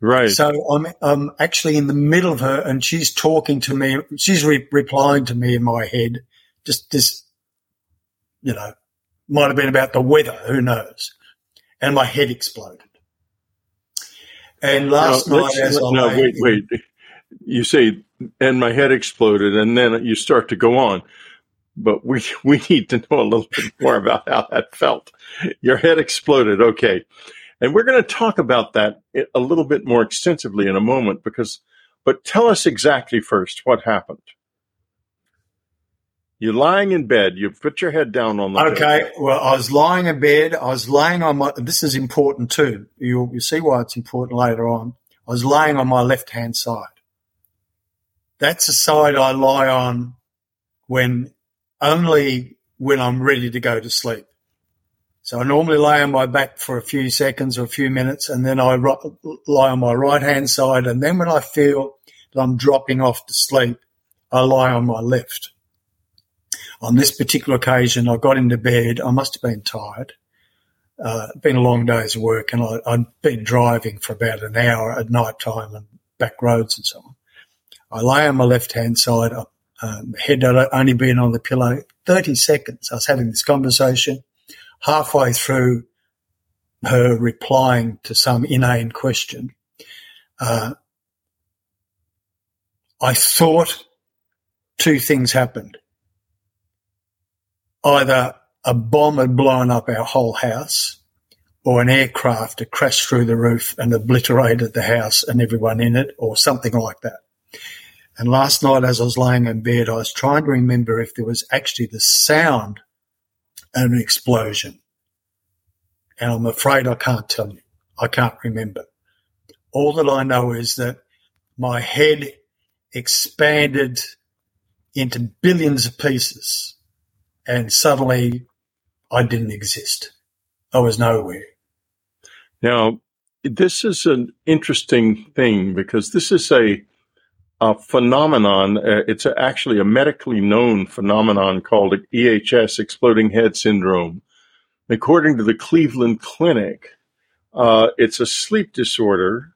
Right. So I'm, I'm actually in the middle of her and she's talking to me. She's re- replying to me in my head. Just this, you know, might have been about the weather. Who knows? And my head exploded. And last no, night, as no, wait, wait. You say, and my head exploded, and then you start to go on. But we [laughs] we need to know a little bit more about how that felt. Your head exploded. Okay. And we're going to talk about that a little bit more extensively in a moment because, but tell us exactly first what happened. You're lying in bed. You put your head down on the Okay. Bed. Well, I was lying in bed. I was laying on my, this is important too. You'll, you'll see why it's important later on. I was laying on my left hand side. That's the side I lie on when only when I'm ready to go to sleep. So I normally lay on my back for a few seconds or a few minutes, and then I lie on my right hand side. And then when I feel that I'm dropping off to sleep, I lie on my left. On this particular occasion, I got into bed. I must have been tired. Uh, been a long day's work, and I, I'd been driving for about an hour at night time and back roads and so on. I lay on my left hand side, um, head had only been on the pillow 30 seconds. I was having this conversation halfway through, her replying to some inane question, uh, I thought two things happened. Either a bomb had blown up our whole house or an aircraft had crashed through the roof and obliterated the house and everyone in it or something like that. And last night, as I was laying in bed, I was trying to remember if there was actually the sound of an explosion. And I'm afraid I can't tell you. I can't remember. All that I know is that my head expanded into billions of pieces and suddenly I didn't exist. I was nowhere. Now, this is an interesting thing because this is a a phenomenon. Uh, it's actually a medically known phenomenon called EHS, exploding head syndrome. According to the Cleveland Clinic, uh, it's a sleep disorder.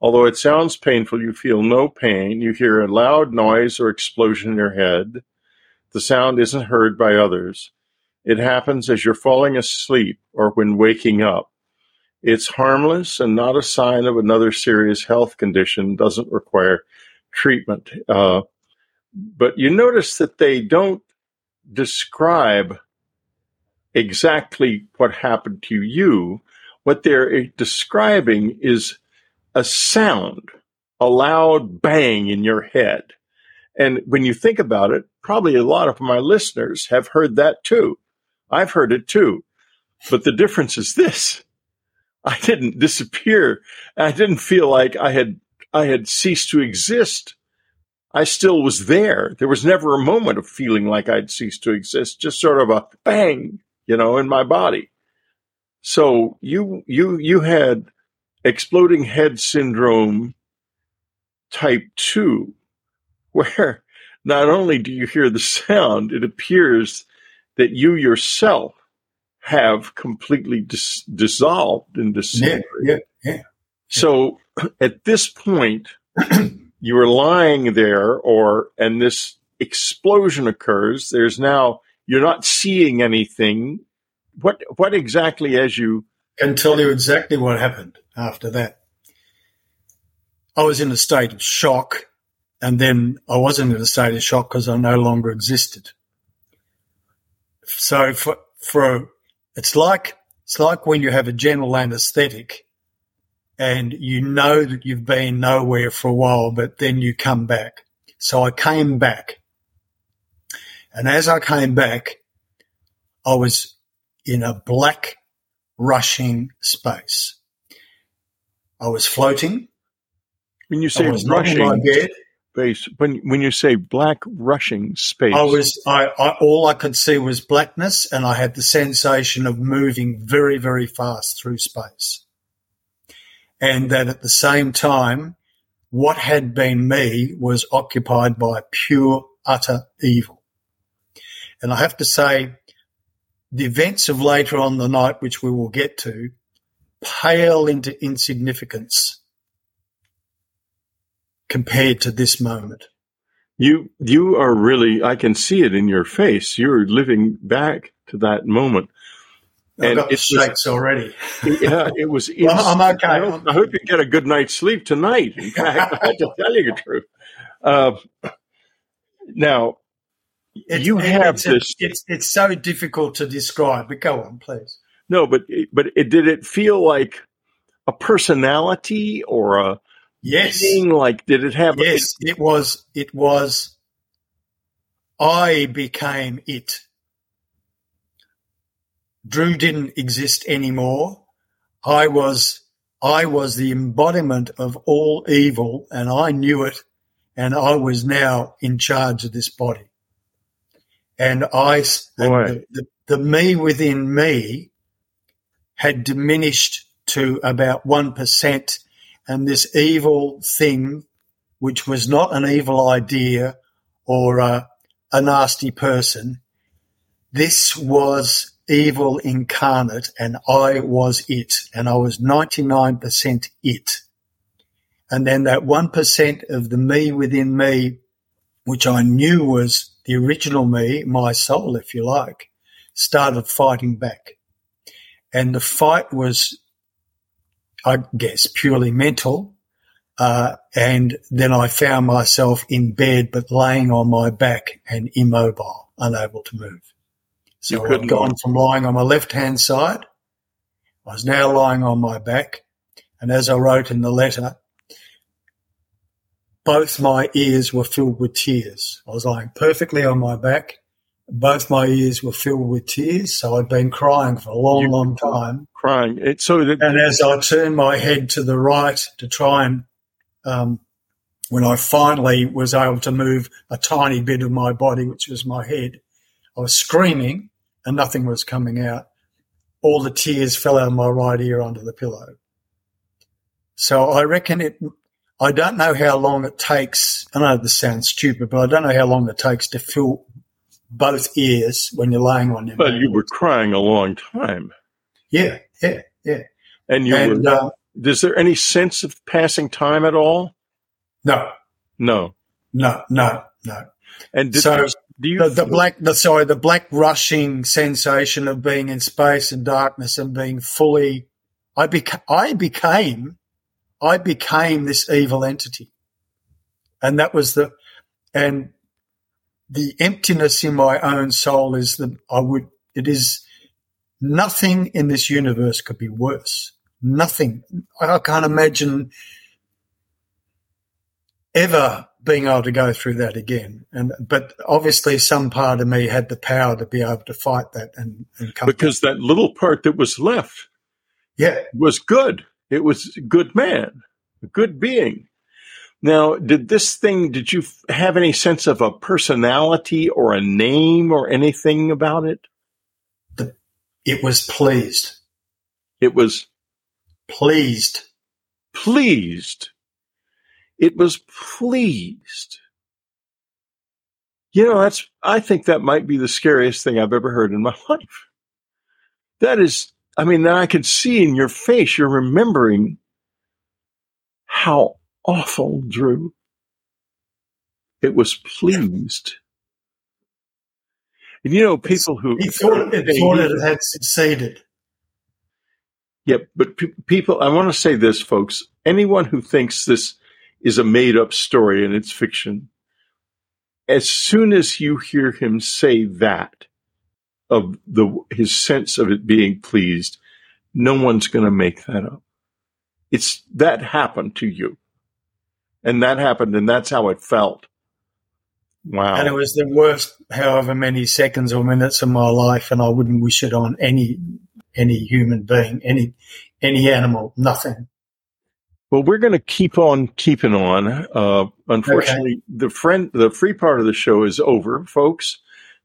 Although it sounds painful, you feel no pain. You hear a loud noise or explosion in your head. The sound isn't heard by others. It happens as you're falling asleep or when waking up. It's harmless and not a sign of another serious health condition, doesn't require treatment. Uh, but you notice that they don't describe exactly what happened to you. What they're describing is a sound, a loud bang in your head. And when you think about it, probably a lot of my listeners have heard that too. I've heard it too. But the difference is this. I didn't disappear. I didn't feel like I had I had ceased to exist. I still was there. There was never a moment of feeling like I'd ceased to exist, just sort of a bang, you know, in my body. So you you you had exploding head syndrome type 2 [laughs] where not only do you hear the sound, it appears that you yourself have completely dis- dissolved and disintegrated. Yeah, yeah, yeah. So [clears throat] at this point, [clears throat] you are lying there, or and this explosion occurs. There's now you're not seeing anything. What what exactly as you can tell you exactly what happened after that. I was in a state of shock, and then I wasn't in a state of shock because I no longer existed. So for for it's like it's like when you have a general anaesthetic and you know that you've been nowhere for a while, but then you come back. So I came back. And as I came back, I was in a black rushing space. I was floating. When you say rushing, space, when when you say black rushing space, I was I, I all I could see was blackness, and I had the sensation of moving very very fast through space and that at the same time, what had been me was occupied by pure, utter evil. And I have to say, the events of later on the night, which we will get to, pale into insignificance compared to this moment. You you are really I can see it in your face. You're living back to that moment and got it shakes already. [laughs] yeah, it was. I'm okay. I hope, you get a good night's sleep tonight. I have to tell you the truth. Uh, now, it's, you have it's, this. It's it's so difficult to describe. But go on, please. No, but but it, did it feel like a personality or a yes? Being? Like, did it have? Yes, it, it was. It was. I became it. Drew didn't exist anymore. I was, I was the embodiment of all evil and I knew it and I was now in charge of this body. And I, the, the, the me within me had diminished to about 1% and this evil thing, which was not an evil idea or a, a nasty person, this was evil incarnate and I was it and I was 99% it. And then that 1% of the me within me, which I knew was the original me, my soul, if you like, started fighting back. and the fight was, I guess, purely mental. Uh, and then I found myself in bed, but laying on my back and immobile, unable to move. So I'd gone from lying on my left hand side. I was now lying on my back. And as I wrote in the letter, both my ears were filled with tears. I was lying perfectly on my back. Both my ears were filled with tears. So I'd been crying for a long, you long time. Crying. It, so that- and as I turned my head to the right to try and um, when I finally was able to move a tiny bit of my body, which was my head, I was screaming and nothing was coming out. All the tears fell out of my right ear onto the pillow. So I reckon it, I don't know how long it takes. I know this sounds stupid, but I don't know how long it takes to fill both ears when you're laying on your But you were crying a long time. Yeah, yeah, yeah. And you and, were, uh, is there any sense of passing time at all? No. No. No, no, no. And so do you the, the black, the, sorry, the black rushing sensation of being in space and darkness and being fully, I became, I became, I became this evil entity. And that was the, and the emptiness in my own soul is the, I would, it is nothing in this universe could be worse. Nothing. I can't imagine ever being able to go through that again. And but obviously, some part of me had the power to be able to fight that and, and come because back. that little part that was left, yeah, was good. It was a good man, a good being. Now, did this thing? Did you have any sense of a personality or a name or anything about it? The, it was pleased. It was pleased. Pleased. It was pleased. You know, that's, I think that might be the scariest thing I've ever heard in my [laughs] life. That is, I mean, that I can see in your face, you're remembering how awful, Drew. It was pleased. And you know, people who he thought, it, thought it had succeeded. Yep, but pe- people, I want to say this, folks. Anyone who thinks this is a made up story and it's fiction, as soon as you hear him say that, of the his sense of it being pleased, no one's going to make that up. It's that happened to you, and that happened, and that's how it felt. Wow! And it was the worst, however many seconds or minutes of my life, and I wouldn't wish it on any any human being, any any animal, nothing. Well, we're going to keep on keeping on. Uh, unfortunately, okay. the friend, the free part of the show is over, folks.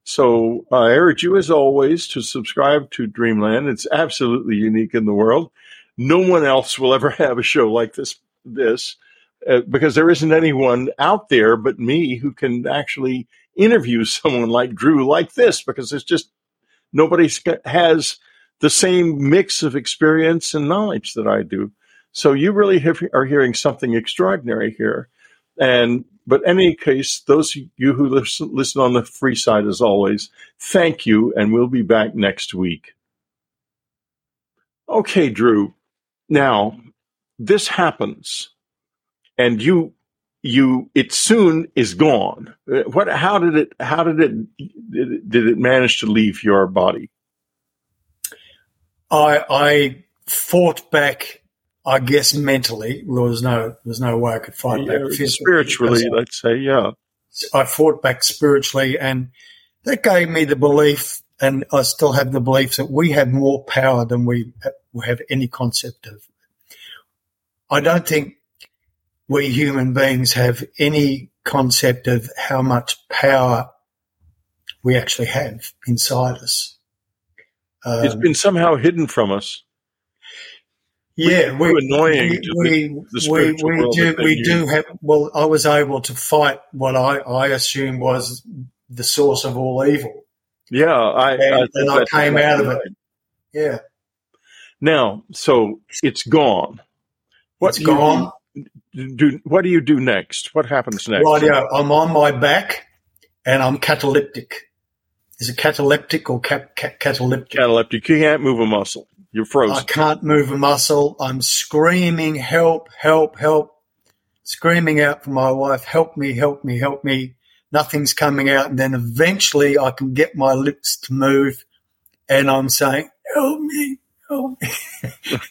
So I urge you, as always, to subscribe to Dreamland. It's absolutely unique in the world. No one else will ever [laughs] have a show like this. This uh, because there isn't anyone out there but me who can actually interview [laughs] someone like Drew like this because it's just nobody has the same mix of experience and knowledge that I do. So you really have, are hearing something extraordinary here. And but any case, those of you who listen, listen on the free side, as always, thank you, and we'll be back next week. Okay, Drew. Now this happens, and you you it soon is gone. Uh, what? How did it? How did it? Did it, did it manage to leave your body? I, I fought back. I guess mentally, there was no there was no way I could fight yeah, back physically. Spiritually, let's say, yeah. I fought back spiritually, and that gave me the belief, and I still have the belief that we have more power than we have any concept of. I don't think we human beings have any concept of how much power we actually have inside us. Um, it's been somehow hidden from us. Yeah, we, annoying. We, we, we, we do we do have. Well, I was able to fight what I I assume was the source of all evil. Yeah, I and I, and I came out of it. Yeah. Now, so it's gone. What's gone? Do what do you do next? What happens next? Right, yeah, I'm on my back, and I'm cataleptic. Is it cataleptic or cap, cap, cataleptic? Cataleptic. You can't move a muscle. You're frozen. I can't move a muscle. I'm screaming, help, help, help, screaming out for my wife, help me, help me, help me. Nothing's coming out. And then eventually I can get my lips to move and I'm saying, help me, help me.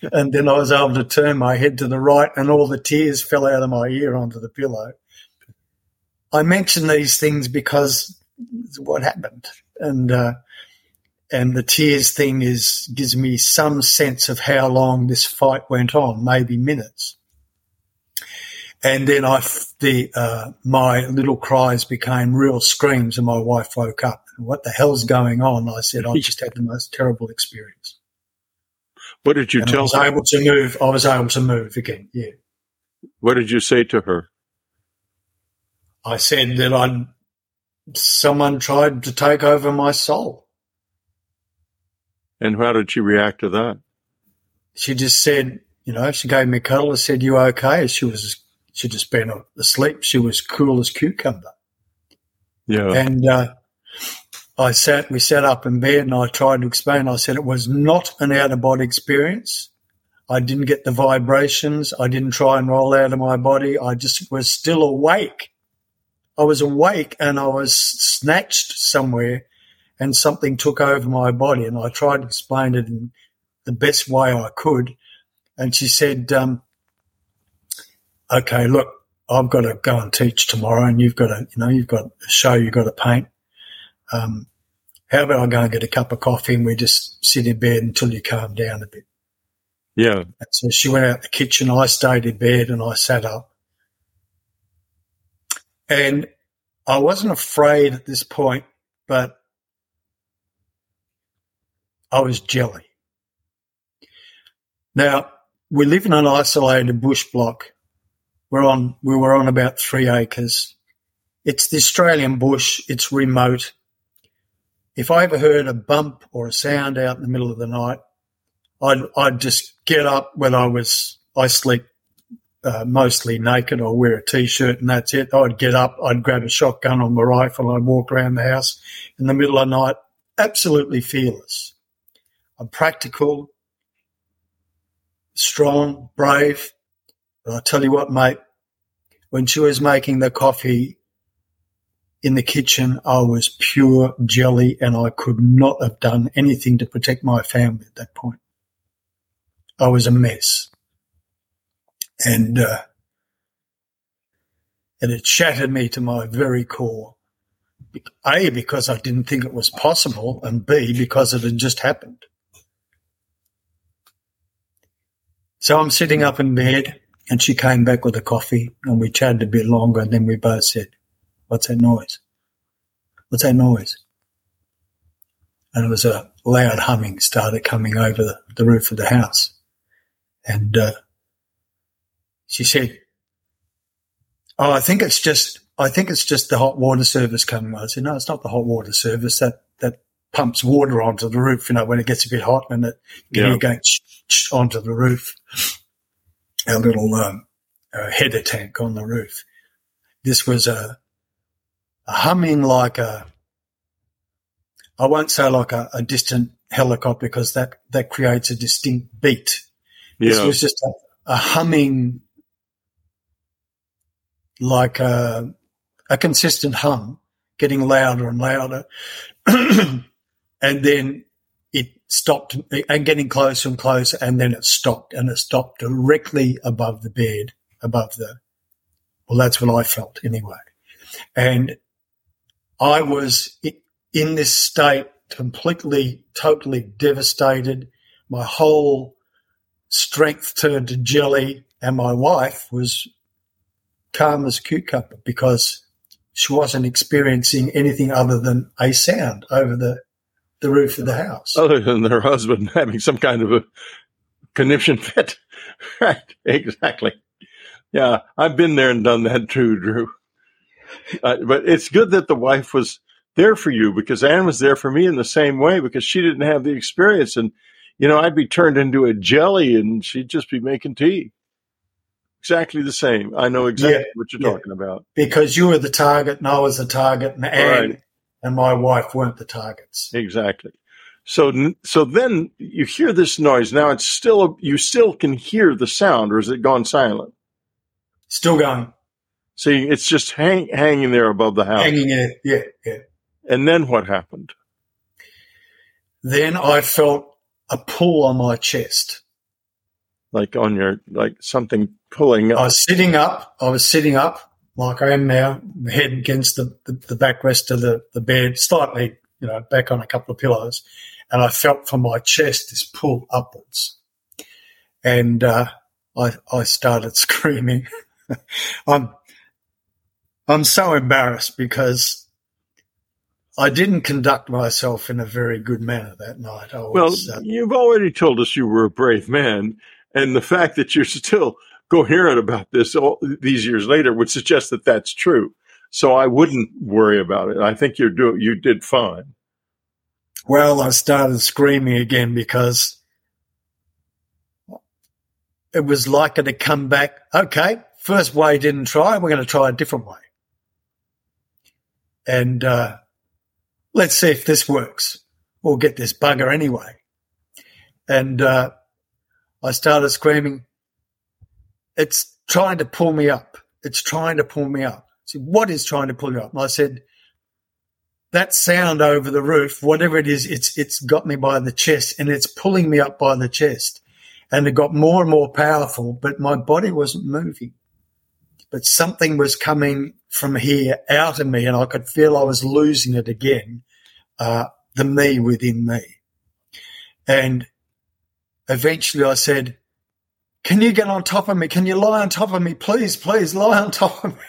[laughs] and then I was able to turn my head to the right and all the tears fell out of my ear onto the pillow. I mention these things because what happened. And, uh, and the tears thing is gives me some sense of how long this fight went on, maybe minutes. And then I, the uh, my little cries became real screams, and my wife woke up. What the hell's going on? I said, I just had the most terrible experience. What did you and tell I was her? able to move. I was able to move again. Yeah. What did you say to her? I said that I someone tried to take over my soul. And how did she react to that? She just said, you know, she gave me a cuddle and said, "You okay?" She was she'd just been asleep. She was cool as cucumber. Yeah. And uh, I sat, we sat up in bed and I tried to explain. I said it was not an out of body experience. I didn't get the vibrations. I didn't try and roll out of my body. I just was still awake. I was awake and I was snatched somewhere and something took over my body. And I tried to explain it in the best way I could. And she said, um, okay, look, I've got to go and teach tomorrow and you've got to, you know, you've got a show you've got to paint. Um, how about I go and get a cup of coffee and we just sit in bed until you calm down a bit? Yeah. And so she went out the kitchen. I stayed in bed and I sat up. And I wasn't afraid at this point, but I was jelly. Now, we live in an isolated bush block. We're on, we were on about three acres. It's the Australian bush. It's remote. If I ever heard a bump or a sound out in the middle of the night, I'd, I'd just get up when I was, I sleep uh, mostly naked. I'll wear a t-shirt and that's it. I'd get up, I'd grab a shotgun or my rifle, I'd walk around the house in the middle of the night, absolutely fearless. I'm practical, strong, brave. But I tell you what, mate, when she was making the coffee in the kitchen, I was pure jelly and I could not have done anything to protect my family at that point. I was a mess. And, uh, and it shattered me to my very core. A, because I didn't think it was possible, and B, because it had just happened. So I'm sitting up in bed, and she came back with a coffee, and we chatted a bit longer, and then we both said, What's that noise? What's that noise? And it was a loud humming started coming over the, the roof of the house. And uh, she said, "Oh, I think it's just I think it's just the hot water service coming." I said, "No, it's not the hot water service. That that pumps water onto the roof. You know, when it gets a bit hot, and it you Yeah. know, going onto the roof. A little um, uh, header tank on the roof. This was a, a humming like a. I won't say like a, a distant helicopter because that that creates a distinct beat. This was just a, a humming, like a, a consistent hum, getting louder and louder. [clears throat] and then it stopped and getting closer and closer. And then it stopped and it stopped directly above the bed, above the, well, that's what I felt anyway. And I was in this state completely, totally devastated. My whole strength turned to jelly, and my wife was calm as cucumber because she wasn't experiencing anything other than a sound over the, the roof of the house. Other than her husband [laughs] having some kind of a conniption fit. [laughs] right. Exactly. Yeah. I've been there and done that too, Drew. Uh, but it's good that the wife was there for you because Anne was there for me in the same way because she didn't have the experience. And, you know, I'd be turned into a jelly and she'd just be making tea. Exactly the same. I know exactly Yeah, what you're yeah. talking about. Because you were the target and I was the target and Anne Right. And my wife weren't the targets. Exactly. So, so then you hear this noise. Now it's still, you still can hear the sound, or is it gone silent? Still going. See, it's just hang, hanging there above the house. Hanging there, yeah, yeah. And then what happened? Then I felt a pull on my chest. Like on your, like something pulling up. I was sitting up. I was sitting up like I am now, head against the, the, the backrest of the, the bed, slightly, you know, back on a couple of pillows. And I felt from my chest this pull upwards. And, uh, I, I started [laughs] screaming. I'm, I'm so embarrassed because I didn't conduct myself in a very good manner that night. Was, well, uh, you've already told us you were a brave man, and the fact that you're [laughs] still coherent about this all these years later would suggest that that's true. So I wouldn't worry about it. I think you're doing you did fine. Well, I started screaming again because it was like it had come back. Okay, first way didn't try. We're going to try a different way, and uh, let's see if this works. We'll get this bugger anyway. And uh, I started screaming, it's trying to pull me up. It's trying to pull me up. Said, what is trying to pull you up? And I said, that sound over the roof, whatever it is, it's, it's got me by the chest and it's pulling me up by the chest. And it got more and more powerful, but my body wasn't moving. But something was coming from here out of me and I could feel I was losing it again, uh, the me within me. And eventually I said, can you get on top of me? Can you lie on top of me? Please, please lie on top of me.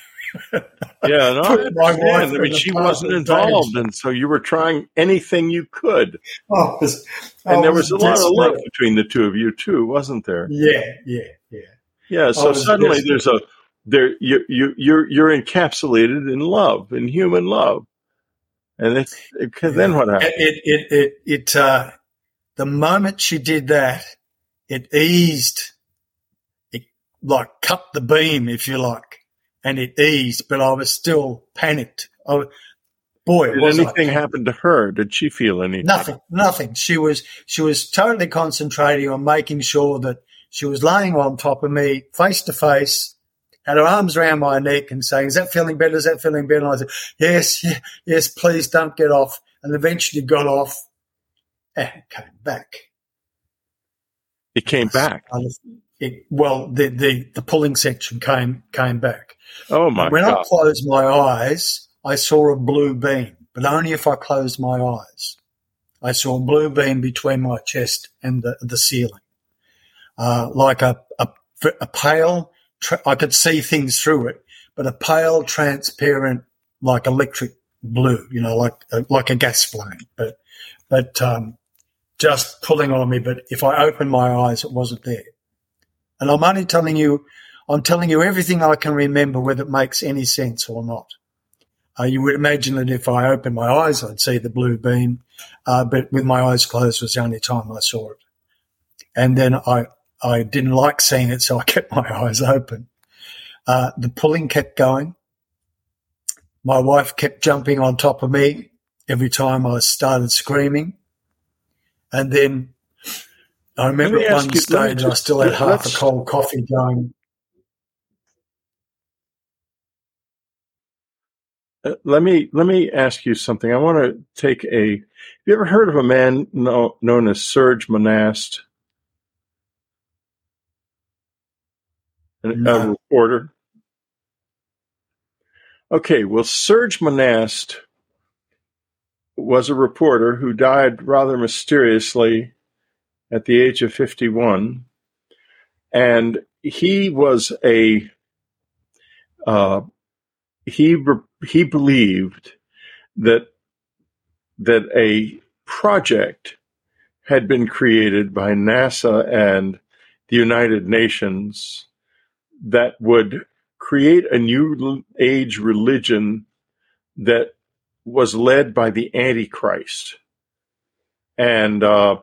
[laughs] yeah, no, [laughs] I mean, she wasn't involved, and so you were trying anything you could. [laughs] Oh, was, and there was, was a lot of love between the two of you too, wasn't there? Yeah, yeah, yeah. Yeah. So suddenly desperate. there's a there you you you're you're encapsulated in love, in human love, and it's it, then what happened? It it it it uh, the moment she did that, it eased like cut the beam, if you like, and it eased, but I was still panicked. I, boy, did anything happen to her? Did she feel anything? Nothing, nothing. She was she was totally concentrating on making sure that she was laying on top of me, face to face, had her arms around my neck and saying, "Is that feeling better? Is that feeling better?" And I said, "Yes, yeah, yes, please don't get off." And eventually got off and came back. It came back. I, it, well, the, the, the pulling section came came back. Oh my! When God. I closed my eyes, I saw a blue beam, but only if I closed my eyes. I saw a blue beam between my chest and the the ceiling, uh, like a a, a pale. Tra- I could see things through it, but a pale, transparent, like electric blue. You know, like a, like a gas flame, but but um, just pulling on me. But if I opened my eyes, it wasn't there. And I'm only telling you, I'm telling you everything I can remember, whether it makes any sense or not. Uh, you would imagine that if I opened my eyes, I'd see the blue beam, uh, but with my eyes closed was the only time I saw it. And then I, I didn't like seeing it, so I [laughs] kept my eyes open. Uh, the pulling kept going. My wife kept jumping on top of me every time I started screaming. And then I remember at one stage just, I still had half a cold coffee going. Uh, let me let me ask you something. I want to take a. Have you ever heard of a man no, known as Serge Monast? No. A reporter. Okay, well, Serge Monast was a reporter who died rather mysteriously at the age of 51. And he was a, uh, he, he believed that, that a project had been created by NASA and the United Nations that would create a new age religion that was led by the Antichrist. And uh,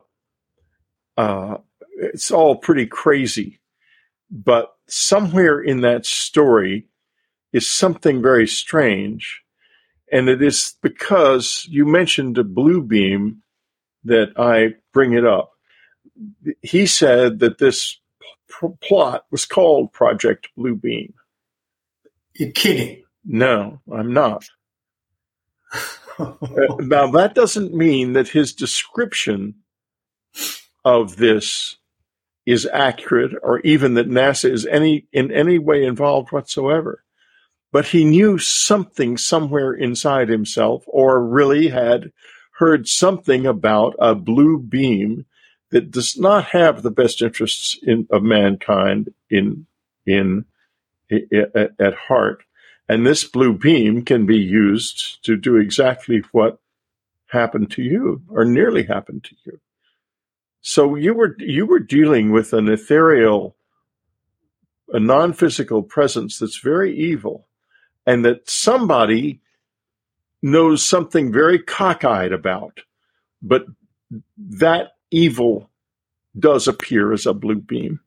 uh, it's all pretty crazy. But somewhere in that story is something very strange. And it is because you mentioned a blue beam that I bring it up. He said that this p- plot was called Project Blue Beam. You're kidding. No, I'm not. uh, [laughs] now, that doesn't mean that his description of this is accurate or even that NASA is any in any way involved whatsoever. But he knew something somewhere inside himself or really had heard something about a blue beam that does not have the best interests in, of mankind in, in, in at, at heart. And this blue beam can be used to do exactly what happened to you or nearly happened to you. So you were you were dealing with an ethereal, a non-physical presence that's very evil, and that somebody knows something very cockeyed about, but that evil does appear as a blue beam.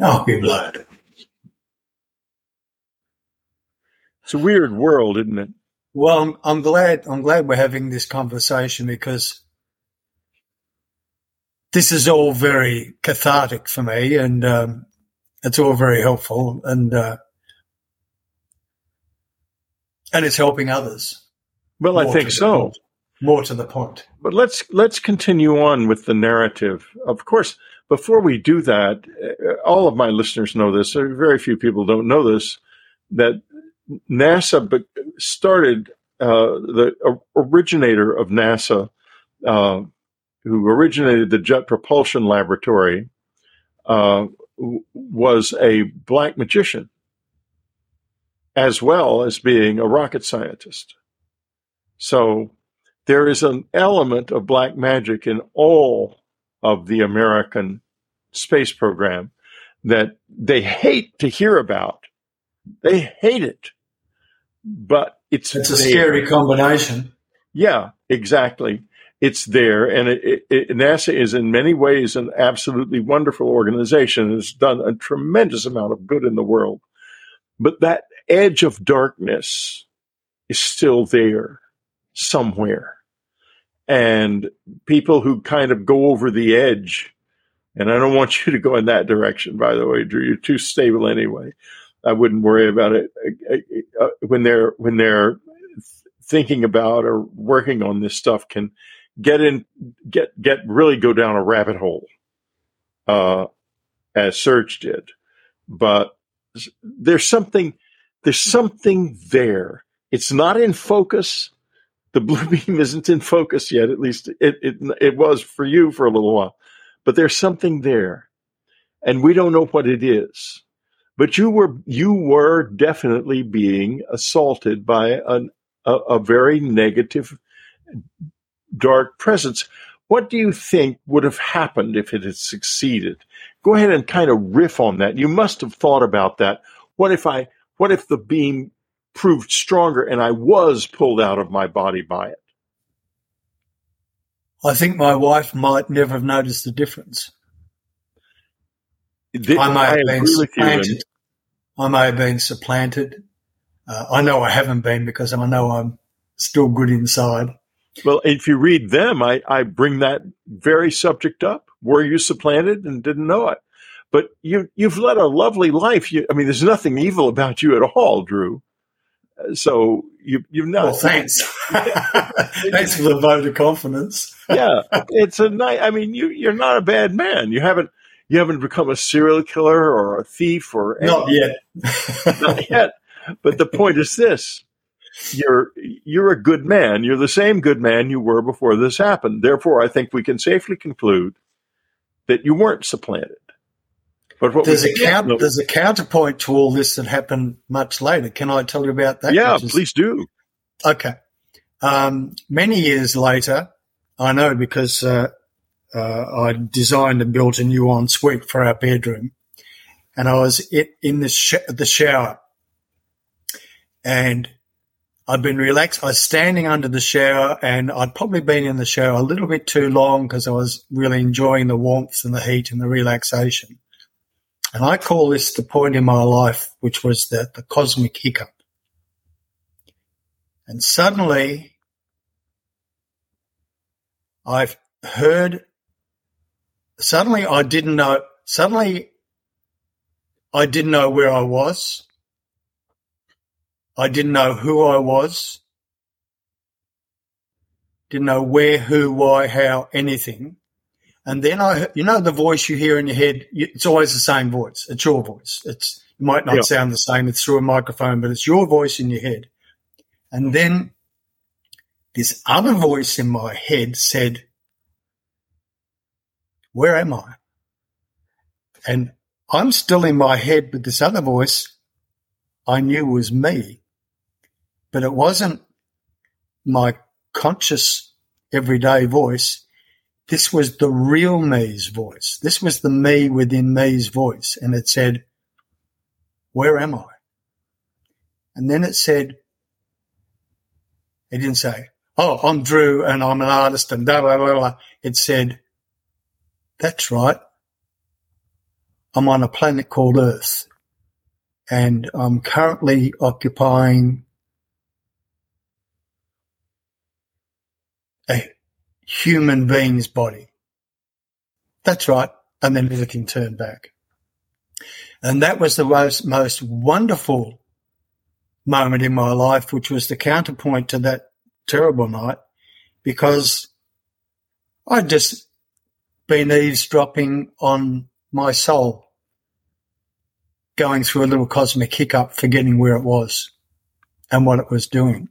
Oh, be blood. It's a weird world, isn't it? Well, I'm, I'm glad. I'm glad we're having this conversation because this is all very cathartic for me, and um, it's all very helpful, and uh, and it's helping others. Well, I think so. Point. More to the point. But let's let's continue on with the narrative. Of course, before we do that, uh, all of my listeners know this. Very few people don't know this. That NASA started uh, the originator of NASA uh, who originated the Jet Propulsion Laboratory, uh, was a black magician, as well as being a rocket scientist. So there is an element of black magic in all of the American space program that they hate to hear about. They hate it, but it's it's a scary combination. Yeah, exactly it's there. And it, it, NASA is in many ways an absolutely wonderful organization. It's done a tremendous amount of good in the world. But that edge of darkness is still there somewhere. And people who kind of go over the edge, and I don't want you to go in that direction, by the way, Drew, you're too stable anyway. I wouldn't worry about it uh, when they're, when they're thinking about or working on this stuff can get in, get, get really go down a rabbit hole, uh, as Serge did. But there's something, there's something there. It's not in focus. The blue [laughs] beam isn't in focus yet. At least it, it, it was for you for a little while, but there's something there and we don't know what it is. But you were, you were definitely being assaulted by an, a, a very negative dark presence. What do you think would have happened if it had succeeded? Go ahead and kind of riff on that. You must have thought about that. What if I, what if the beam proved stronger and I was pulled out of my body by it? I think my wife might never have noticed the difference. I may I have been supplanted. I may have been supplanted. Uh, I know I haven't been because I know I'm still good inside. Well, if you read them, I, I bring that very subject up. Were you supplanted and didn't know it? But you, you've led a lovely life. You, I mean, there's nothing evil about you at all, Drew. So you, you've not. Well, thanks. [laughs] thanks for the vote of confidence. yeah, [laughs] it's a nice. I mean, you, you're not a bad man. You haven't, you haven't become a serial killer or a thief or not yet. not yet. But the point is this: you're you're a good man. You're the same good man you were before this happened. Therefore, I think we can safely conclude that you weren't supplanted. But what there's a count, know, there's a counterpoint to all this that happened much later. Can I tell you about that? Yeah, is, please do. Okay. Um, many years later, I know because uh, uh, I designed and built a new ensuite for our bedroom, and I was in the sh- the shower, and I'd been relaxed. I was standing under the shower and I'd probably been in the shower a little bit too long because I was really enjoying the warmth and the heat and the relaxation. And I call this the point in my life, which was the, the cosmic hiccup. And suddenly I've heard. Suddenly, I didn't know. Suddenly, I didn't know where I was. I didn't know who I was. Didn't know where, who, why, how, anything. And then I, you know, the voice you hear in your head, it's always the same voice. It's your voice. It's, it might not yeah. sound the same. It's through a microphone, but it's your voice in your head. And then this other voice in my head said, where am I? And I'm still in my head, but this other voice I knew was me, but it wasn't my conscious everyday voice this was the real me's voice. This was the me within me's voice. And it said, where am I? And then it said, it didn't say, oh, I'm Drew and I'm an artist and blah, blah, blah. It said, that's right. I'm on a planet called Earth and I'm currently occupying a human being's body. That's right. And then everything turned back. And that was the most, most wonderful moment in my life, which was the counterpoint to that terrible night because I'd just been eavesdropping on my soul, going through a little cosmic hiccup, forgetting where it was and what it was doing.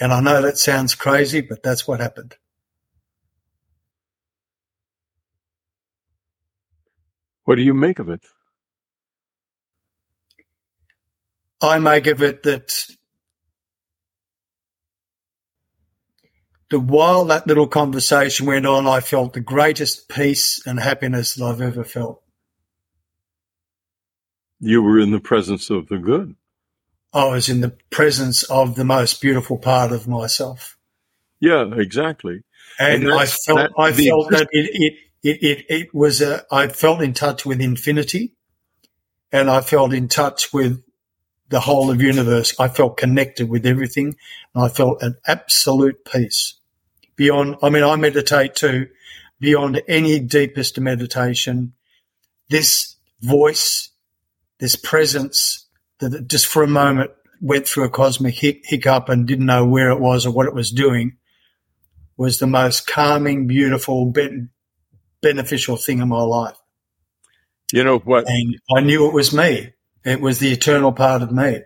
And I know that sounds crazy, but that's what happened. What do you make of it? I make of it that the while that little conversation went on, I felt the greatest peace and happiness that I've ever felt. You were in the presence of the good. I was in the presence of the most beautiful part of myself. Yeah, exactly. And, and I felt, that, I felt that it, it, it, it, it was a, I felt in touch with infinity and I felt in touch with the whole of universe. I felt connected with everything and I felt an absolute peace beyond, I mean, I meditate too, beyond any deepest meditation. This voice, this presence, that just for a moment went through a cosmic hiccup and didn't know where it was or what it was doing was the most calming, beautiful, beneficial thing in my life. You know what? And I knew it was me. It was the eternal part of me.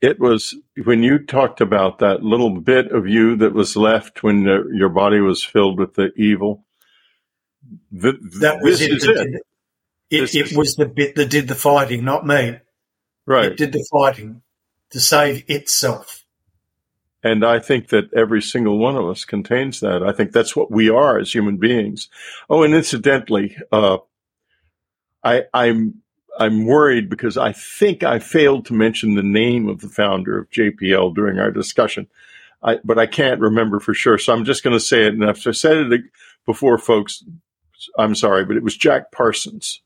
It was when you talked about that little bit of you that was left when the, your body was filled with the evil. The, that was it. It, it, it was the bit that did the fighting, not me. Right. It did the fighting to save itself. And I think that every single one of us contains that. I think that's what we are as human beings. Oh, and incidentally, uh, I, I'm I'm worried because I think I failed to mention the name of the founder of JPL during our discussion, I, but I can't remember for sure. So I'm just going to say it. And if I said it before, folks, I'm sorry, but it was Jack Parsons.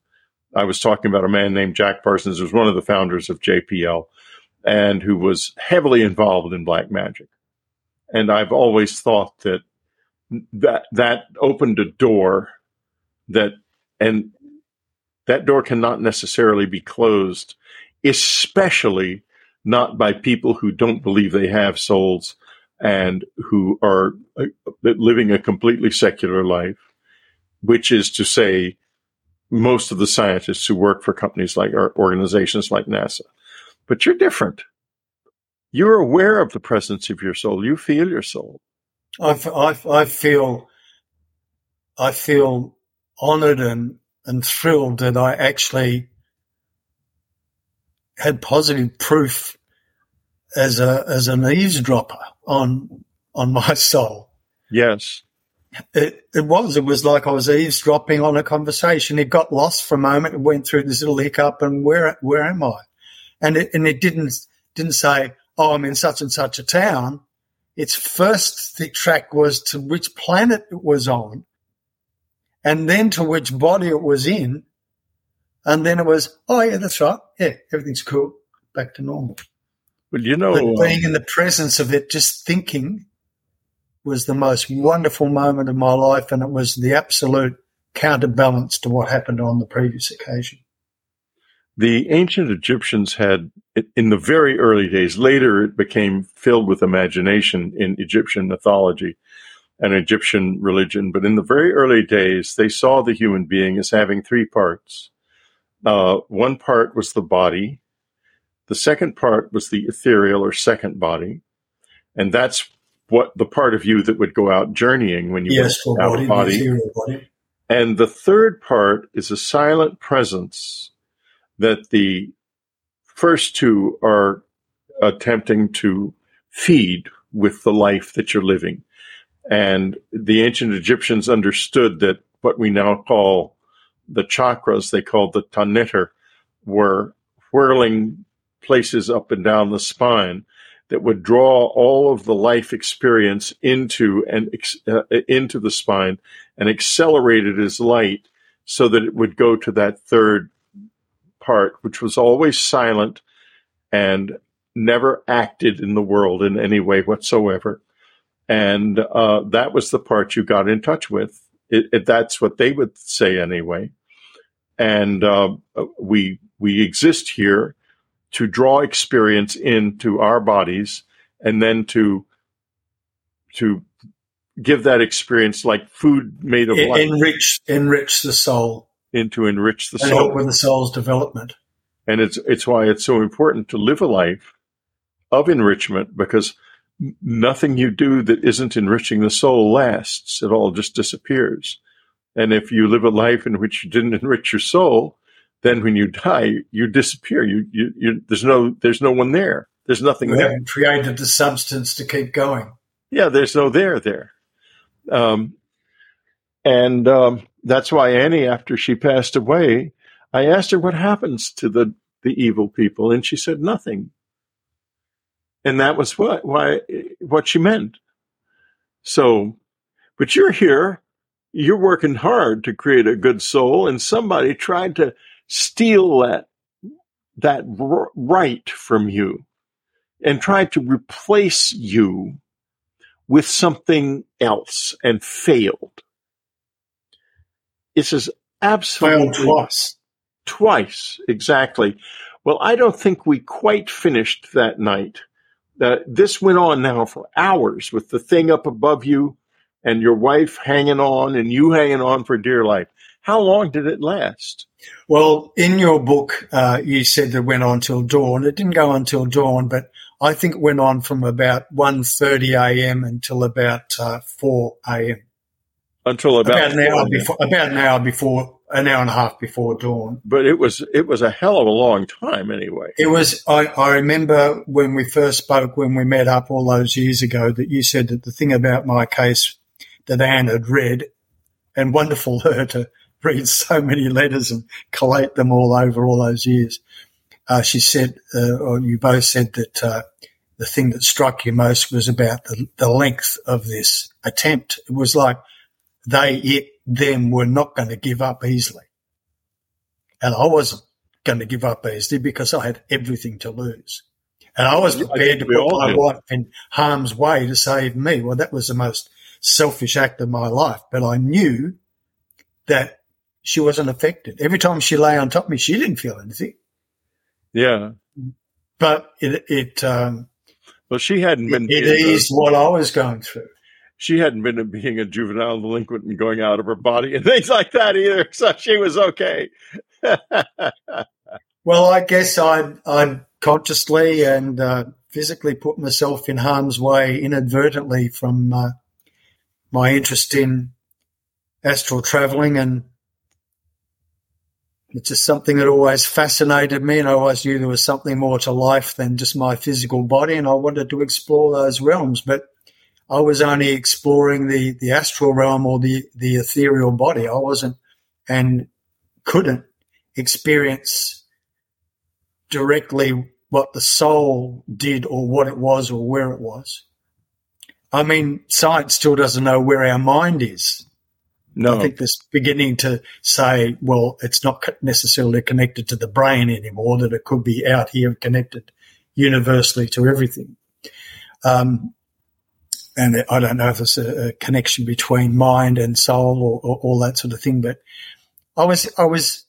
I was talking about a man named Jack Parsons, who was one of the founders of JPL and who was heavily involved in black magic. And I've always thought that that that opened a door that and that door cannot necessarily be closed, especially not by people who don't believe they have souls and who are uh, living a completely secular life, which is to say, most of the scientists who work for companies like or organizations like NASA. But you're different. You're aware of the presence of your soul. You feel your soul. I, I, I feel, I feel honored and, and thrilled that I actually had positive proof as a, as an eavesdropper on, on my [laughs] soul. Yes. It, it was. It was like I was eavesdropping on a conversation. It got lost for a moment. It went through this little hiccup, and where where am I? And it and it didn't didn't say, "Oh, I'm in such and such a town." Its first track was to which planet it was on, and then to which body it was in, and then it was, "Oh yeah, that's right. Yeah, everything's cool, back to normal." Well, you know, but being um, in the presence of it, just thinking was the most wonderful moment of my life, and it was the absolute counterbalance to what happened on the previous occasion. The ancient Egyptians had, in the very early days, later it became filled with imagination in Egyptian mythology and Egyptian religion, but in the very early days, they saw the human being as having three parts. Uh, one part was the body, the second part was the ethereal or second body, and that's what the part of you that would go out journeying when you yes, went out body, of body. body. And the third part is a silent presence that the first two are attempting to feed with the life that you're living. And the ancient Egyptians understood that what we now call the chakras, they called the taniter, were whirling places up and down the spine that would draw all of the life experience into and uh, into the spine and accelerate it as light so that it would go to that third part which was always silent and never acted in the world in any way whatsoever. And uh, that was the part you got in touch with. It, it, that's what they would say anyway. And uh, we we exist here to draw experience into our bodies and then to to give that experience like food made of life. enrich enrich the soul. And to enrich the and soul. help with the soul's development. And it's it's why it's so important to live a life of enrichment because nothing you do that isn't enriching the soul lasts. It all just disappears. And if you live a life in which you didn't [laughs] enrich your soul then when you die, you disappear. You, you, you there's no, there's no one there. There's nothing you there. haven't created the substance to keep going. Yeah, there's no there there. Um, and um, that's why Annie, after she passed away, I asked her what happens to the the evil people, and she said nothing. And that was what why what she meant. So, but you're here, you're working hard to create a good soul, and somebody tried to steal that that right from you and try to replace you with something else and failed. This is absolutely failed twice. Twice, exactly. Well, I don't think we quite finished that night. Uh, this went on now for hours with the thing up above you and your wife hanging on and you hanging on for dear life. How long did it last? Well, in your book, uh, you said that it went on till dawn. It didn't go on till dawn, but I think it went on from about 1.30 a.m. until about uh, 4 a.m. Until about, about an hour before, about an hour before, an hour and a half before dawn. But it was it was a hell of a long time anyway. It was. I, I remember when we first spoke, when we met up all those years ago, that you said that the thing about my case that Anne had read, and wonderful [laughs] her to read so many letters and collate them all over all those years. Uh, she said, uh, or you both said that uh, the thing that struck you most was about the, the length of this attempt. It was like they, it, them were not going to give up easily. And I wasn't going to give up easily because I had everything to lose. And I was prepared to put my life in harm's way to save me. Well, that was the most selfish act of my life. But I knew that she wasn't affected. Every time she lay on top of me, she didn't feel anything. Yeah. But it, it, um, well, she hadn't been. It, it eased what I was going through. She hadn't been being a juvenile delinquent and going out of her body and [laughs] things like that either. So she was okay. [laughs] well, I guess I I consciously and uh, physically put myself in harm's way inadvertently from uh, my interest in astral traveling and it's just something that always fascinated me, and I always knew there was something more to life than just my physical body, and I wanted to explore those realms. But I was only exploring the, the astral realm or the, the ethereal body. I wasn't and couldn't experience directly what the soul did or what it was or where it was. I mean, science still doesn't know where our mind is. No. I think this beginning to say, well, it's not necessarily connected to the brain anymore, that it could be out here connected universally to everything. Um, and I don't know if there's a, a connection between mind and soul or, or, all that sort of thing, but I was, I was,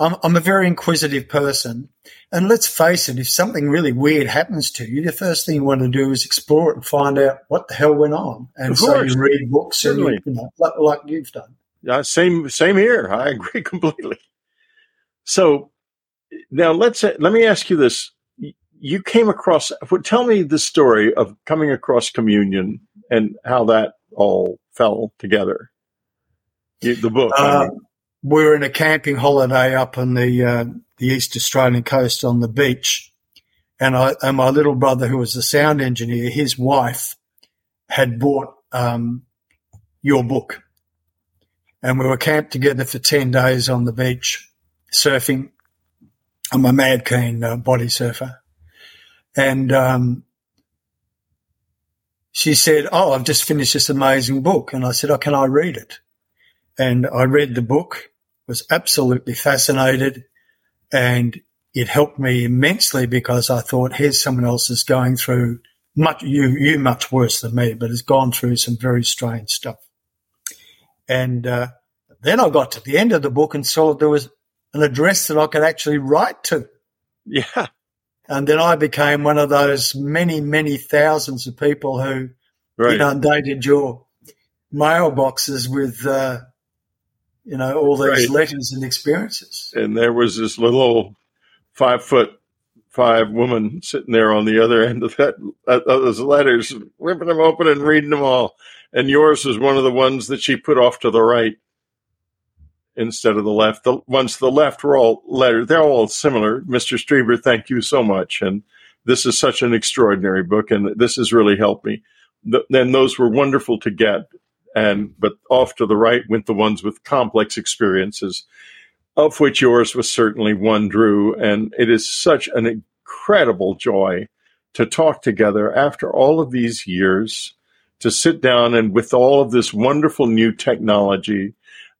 I'm, I'm a very inquisitive person. And let's face it, if something really weird happens to you, the first thing you want to do is explore it and find out what the hell went on. And so you read books and you, you know, like, like you've done. Yeah, same, same here. I agree [laughs] completely. So now let's, let me ask you this you came across, tell me the story of coming across communion and how that all fell together. The book. Uh, we were in a camping holiday up on the uh, the East Australian coast on the beach, and I and my little brother, who was a sound engineer, his wife had bought um, your book, and we were camped together for ten days on the beach, surfing. I'm a mad keen uh, body surfer, and um, she said, "Oh, I've just finished this amazing book," and I said, "Oh, can I read it?" And I read the book, was absolutely fascinated, and it helped me immensely because I thought, here's someone else that's going through much you you much worse than me, but has gone through some very strange stuff. And uh, then I got to the end of the book and saw there was an address that I could actually write to. Yeah. And then I became one of those many, many thousands of people who right. inundated your mailboxes with, uh, you know, all these right. letters and experiences. And there was this little five foot five woman sitting there on the other end of that of those letters, ripping them open and reading them all. And yours was one of the ones that she put off to the right instead of the left. The ones to the left were all letters. They're all similar. Mr. Strieber, thank you so much. And this is such an extraordinary book, and this has really helped me. Then those were wonderful to get. And but off to the right went the ones with complex experiences, of which yours was certainly one, Drew. And it is such an incredible joy to talk together after all of these years, to sit down and with all of this wonderful new technology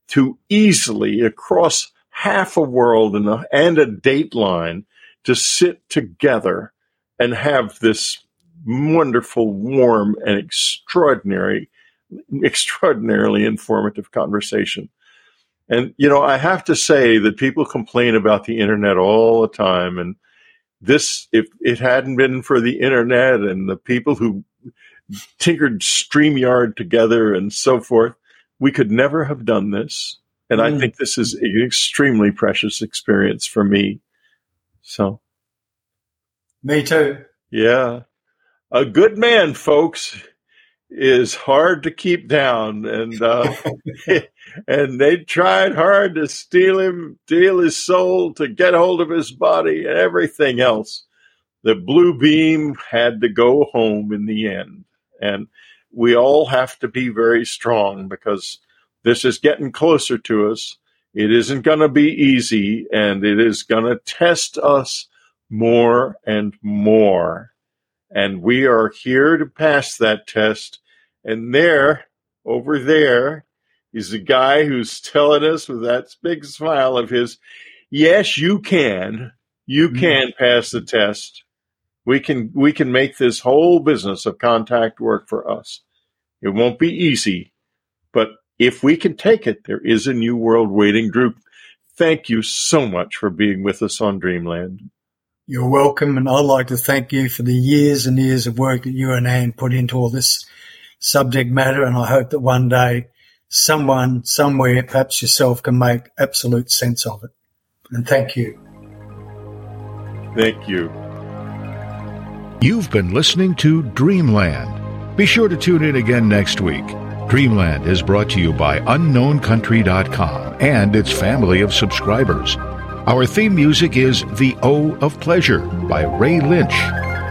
to easily across half a world and a, and a dateline to sit together and have this wonderful, warm, and extraordinary, [laughs] extraordinarily informative conversation. And, you know, I have to say that people complain about the internet all the time. And this, if it hadn't been for the internet and the people who tinkered StreamYard together and so forth, we could never have done this. And mm. I think this is an extremely precious experience for me. So. Me too. Yeah. A good man, folks, is hard to keep down. And, uh, [laughs] and they tried hard to steal him, steal his soul, to get hold of his body and everything else. The blue beam had to go home in the end. And we all have to be very strong because this is getting closer to us. It isn't going to be easy and it is going to test us more and more. And we are here to pass that test. And there, over there, is a guy who's telling us with that big smile of his, yes, you can. You mm-hmm. can pass the test. We can we can make this whole business of contact work for us. It won't be easy, but if we can take it, there is a new world waiting. Drew, thank you so much for being with us on Dreamland. You're welcome, and I'd like to thank you for the years and years of work that you and Anne put into all this subject matter, and I hope that one day someone, somewhere, perhaps yourself, can make absolute sense of it. And thank you. Thank you. You've been listening to Dreamland. Be sure to tune in again next week. Dreamland is brought to you by UnknownCountry.com and its family of subscribers. Our theme music is The O of Pleasure by Ray Lynch.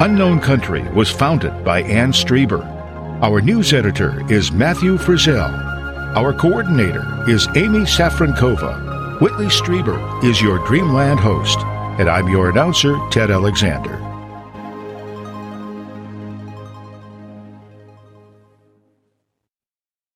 Unknown Country was founded by Anne Strieber. Our news editor is Matthew Frizzell. Our coordinator is Amy Safrankova. Whitley Strieber is your Dreamland host, and I'm your announcer, Ted Alexander.